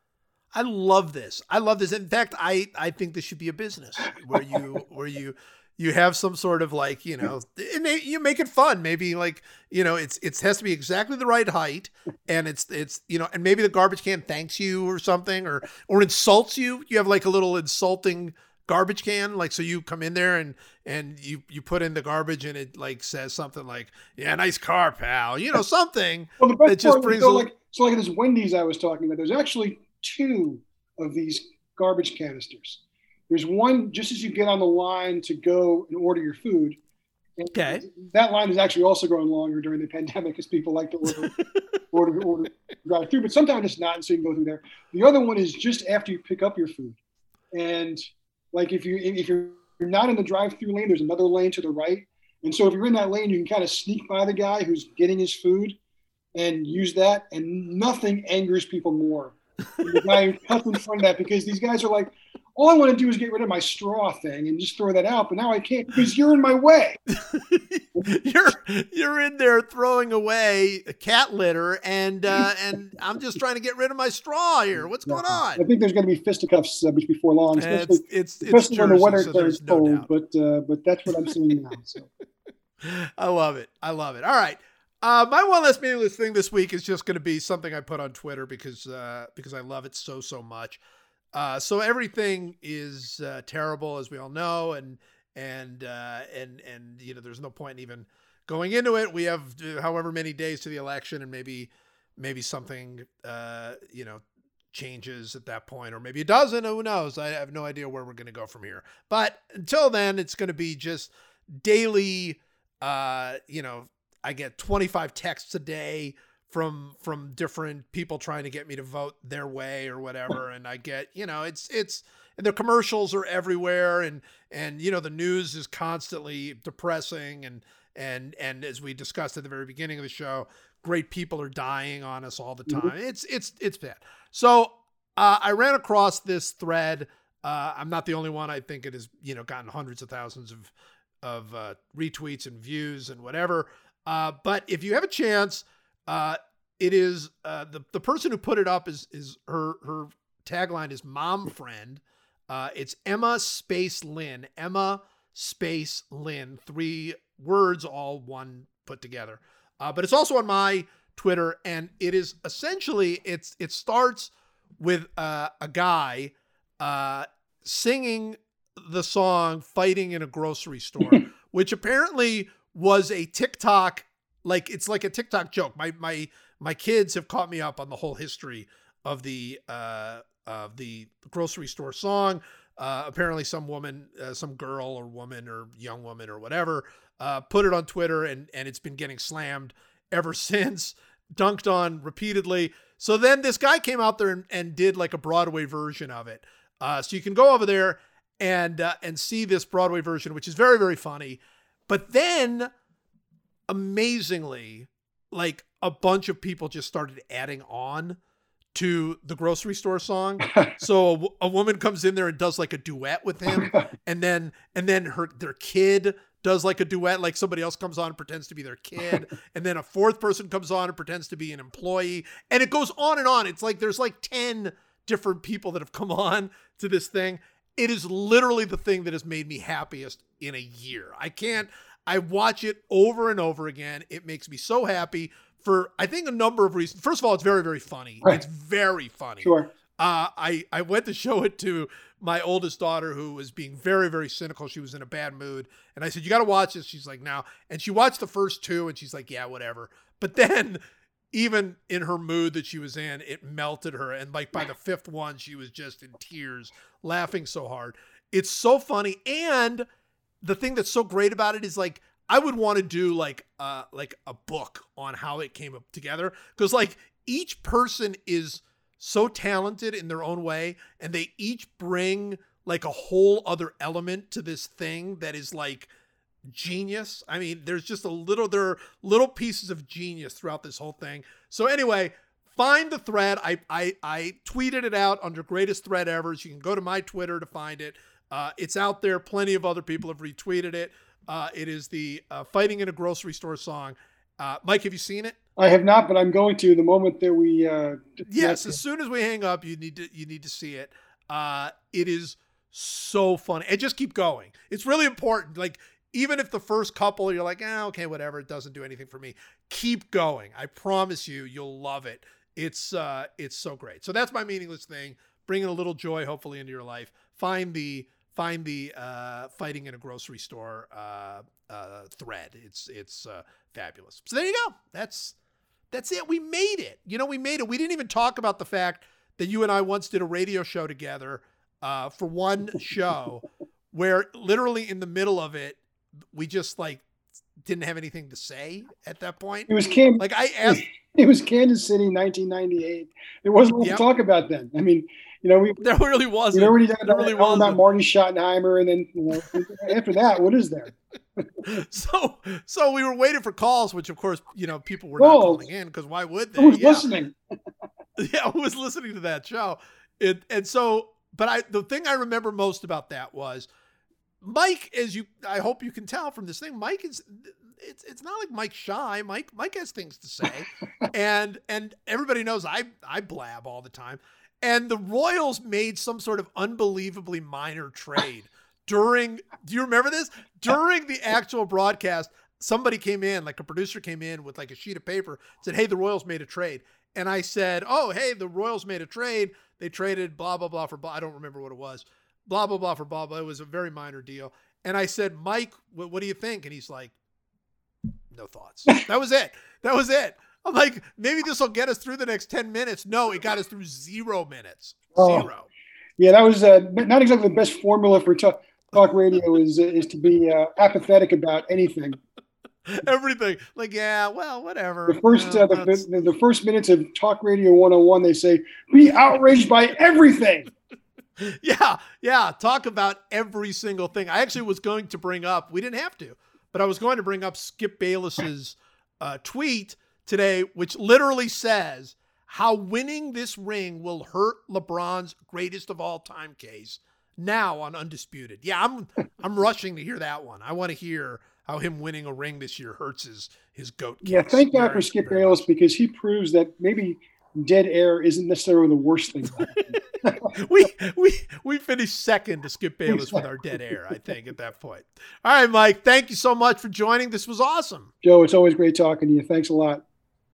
I love this. I love this. In fact, I I think this should be a business where you where you you have some sort of like you know it may, you make it fun maybe like you know it's it has to be exactly the right height and it's it's you know and maybe the garbage can thanks you or something or or insults you you have like a little insulting garbage can like so you come in there and and you you put in the garbage and it like says something like yeah nice car pal you know something Well, the best that just part brings so a- like so like this Wendy's I was talking about. There's actually two of these garbage canisters. There's one just as you get on the line to go and order your food. Okay. That line is actually also growing longer during the pandemic because people like to order order order drive through, but sometimes it's not, and so you can go through there. The other one is just after you pick up your food, and like if you if you're not in the drive-through lane, there's another lane to the right, and so if you're in that lane, you can kind of sneak by the guy who's getting his food, and use that, and nothing angers people more the guy cuts in front of that because these guys are like, all I want to do is get rid of my straw thing and just throw that out, but now I can't because you're in my way. you're you're in there throwing away cat litter and uh and I'm just trying to get rid of my straw here. What's going on? I think there's going to be fisticuffs uh, before long, especially It's it's, it's when the weather so turns no cold. doubt. but uh, but that's what I'm seeing now. So I love it. I love it. All right. Uh, my one less meaningless thing this week is just going to be something I put on Twitter because uh, because I love it so so much. Uh, so everything is uh, terrible, as we all know, and and uh, and and you know, there's no point in even going into it. We have uh, however many days to the election, and maybe maybe something uh, you know changes at that point, or maybe it doesn't. Who knows? I have no idea where we're going to go from here. But until then, it's going to be just daily. Uh, you know, I get 25 texts a day from from different people trying to get me to vote their way or whatever and I get, you know, it's it's and the commercials are everywhere and and you know the news is constantly depressing and and and as we discussed at the very beginning of the show, great people are dying on us all the time. It's it's it's bad. So, uh, I ran across this thread uh, I'm not the only one. I think it has, you know, gotten hundreds of thousands of of uh, retweets and views and whatever. Uh, but if you have a chance, uh, it is uh, the the person who put it up is is her her tagline is mom friend. Uh, it's Emma Space Lynn. Emma Space Lynn. Three words, all one put together. Uh, but it's also on my Twitter, and it is essentially it's it starts with uh, a guy uh, singing the song "Fighting in a Grocery Store," which apparently was a TikTok like it's like a TikTok joke. My my my kids have caught me up on the whole history of the uh of the grocery store song. Uh, apparently, some woman, uh, some girl or woman or young woman or whatever, uh, put it on Twitter, and and it's been getting slammed ever since, dunked on repeatedly. So then this guy came out there and, and did like a Broadway version of it. Uh, so you can go over there and uh, and see this Broadway version, which is very very funny. But then, amazingly, like a bunch of people just started adding on to the grocery store song. so a, w- a woman comes in there and does like a duet with him, and then and then her their kid does like a duet, like somebody else comes on and pretends to be their kid, and then a fourth person comes on and pretends to be an employee, and it goes on and on. It's like there's like ten different people that have come on to this thing. It is literally the thing that has made me happiest in a year. I can't. I watch it over and over again. It makes me so happy for I think a number of reasons. First of all, it's very very funny. Right. It's very funny. sure. Uh, I I went to show it to my oldest daughter who was being very very cynical. She was in a bad mood, and I said, "You got to watch this." She's like, "Now," and she watched the first two, and she's like, "Yeah, whatever." But then, even in her mood that she was in, it melted her, and like by the fifth one, she was just in tears, laughing so hard. It's so funny, and the thing that's so great about it is like I would want to do like uh like a book on how it came together because like each person is so talented in their own way and they each bring like a whole other element to this thing that is like genius. I mean, there's just a little there are little pieces of genius throughout this whole thing. So anyway, find the thread. I I I tweeted it out under greatest thread ever. So you can go to my Twitter to find it. Uh, it's out there. Plenty of other people have retweeted it. Uh, it is the uh, "Fighting in a Grocery Store" song. Uh, Mike, have you seen it? I have not, but I'm going to the moment that we. Uh, Yes. As soon as we hang up, you need to you need to see it. Uh, it is so funny, and just keep going. It's really important. Like even if the first couple you're like, eh, okay, whatever, it doesn't do anything for me. Keep going. I promise you, you'll love it. It's uh, it's so great. So that's my meaningless thing. Bringing a little joy, hopefully, into your life. Find the find the uh, fighting in a grocery store uh, uh, thread. It's it's uh, fabulous. So there you go. That's that's it. We made it. You know, we made it. We didn't even talk about the fact that you and I once did a radio show together uh, for one show where literally in the middle of it, we just like didn't have anything to say at that point. It was Cam. Like I asked, It was Kansas City, 1998. There wasn't much Yep. to talk about then. I mean, you know, we there really wasn't. already done There really all about. Marty Schottenheimer, and then you know, after that, what is there? So, so we were waiting for calls, which of course, you know, people were not calling in because why would they? Who was Yeah. listening? yeah, who was listening to that show. It and so, but I the thing I remember most about that was Mike, as you I hope you can tell from this thing, Mike is it's it's not like Mike shy. Mike Mike has things to say. and and everybody knows I I blab all the time. And the Royals made some sort of unbelievably minor trade during do you remember this? During the actual broadcast, somebody came in, like a producer came in with like a sheet of paper, said, Hey, the Royals made a trade. And I said, Oh, hey, the Royals made a trade. They traded blah, blah, blah for blah. I don't remember what it was. Blah, blah, blah for blah, blah. It was a very minor deal. And I said, Mike, what, what do you think? And he's like, No thoughts. That was it. That was it. I'm like, maybe this will get us through the next 10 minutes. No, it got us through zero minutes. Oh. Zero. Yeah, that was uh, not exactly the best formula for talk, talk radio. Is is to be uh, apathetic about anything. Everything. Like, yeah, well, whatever. The first Yeah, uh, the, the, the first minutes of Talk Radio 101, they say be outraged by everything. yeah, yeah. Talk about every single thing. I actually was going to bring up, we didn't have to, but I was going to bring up Skip Bayless's uh, tweet today, which literally says how winning this ring will hurt LeBron's greatest of all time case now on Undisputed. Yeah, I'm I'm rushing to hear that one. I want to hear how him winning a ring this year hurts his his goat. Case. Yeah, thank God for Skip Bayless because he proves that maybe dead air isn't necessarily the worst thing. we we we finished second to Skip Bayless with our dead air, I think, at that point. All right, Mike, thank you so much for joining. This was awesome. Joe, it's always great talking to you. Thanks a lot.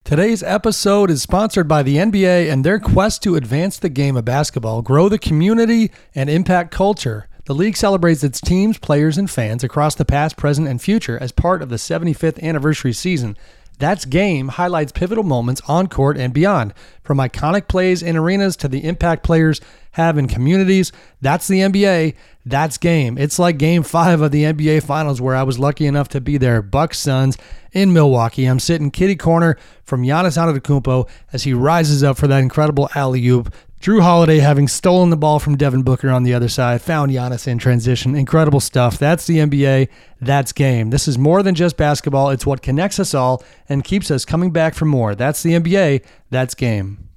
Today's episode is sponsored by the NBA and their quest to advance the game of basketball, grow the community, and impact culture. The league celebrates its teams, players, and fans across the past, present, and future as part of the 75th anniversary season. That's Game highlights pivotal moments on court and beyond, from iconic plays in arenas to the impact players have in communities. That's the NBA. That's Game. It's like Game 5 of the NBA Finals where I was lucky enough to be there. Bucks Suns in Milwaukee. I'm sitting kitty corner from Giannis Antetokounmpo as he rises up for that incredible alley-oop. Jrue Holiday having stolen the ball from Devin Booker on the other side, found Giannis in transition. Incredible stuff. That's the NBA. That's game. This is more than just basketball. It's what connects us all and keeps us coming back for more. That's the NBA. That's game.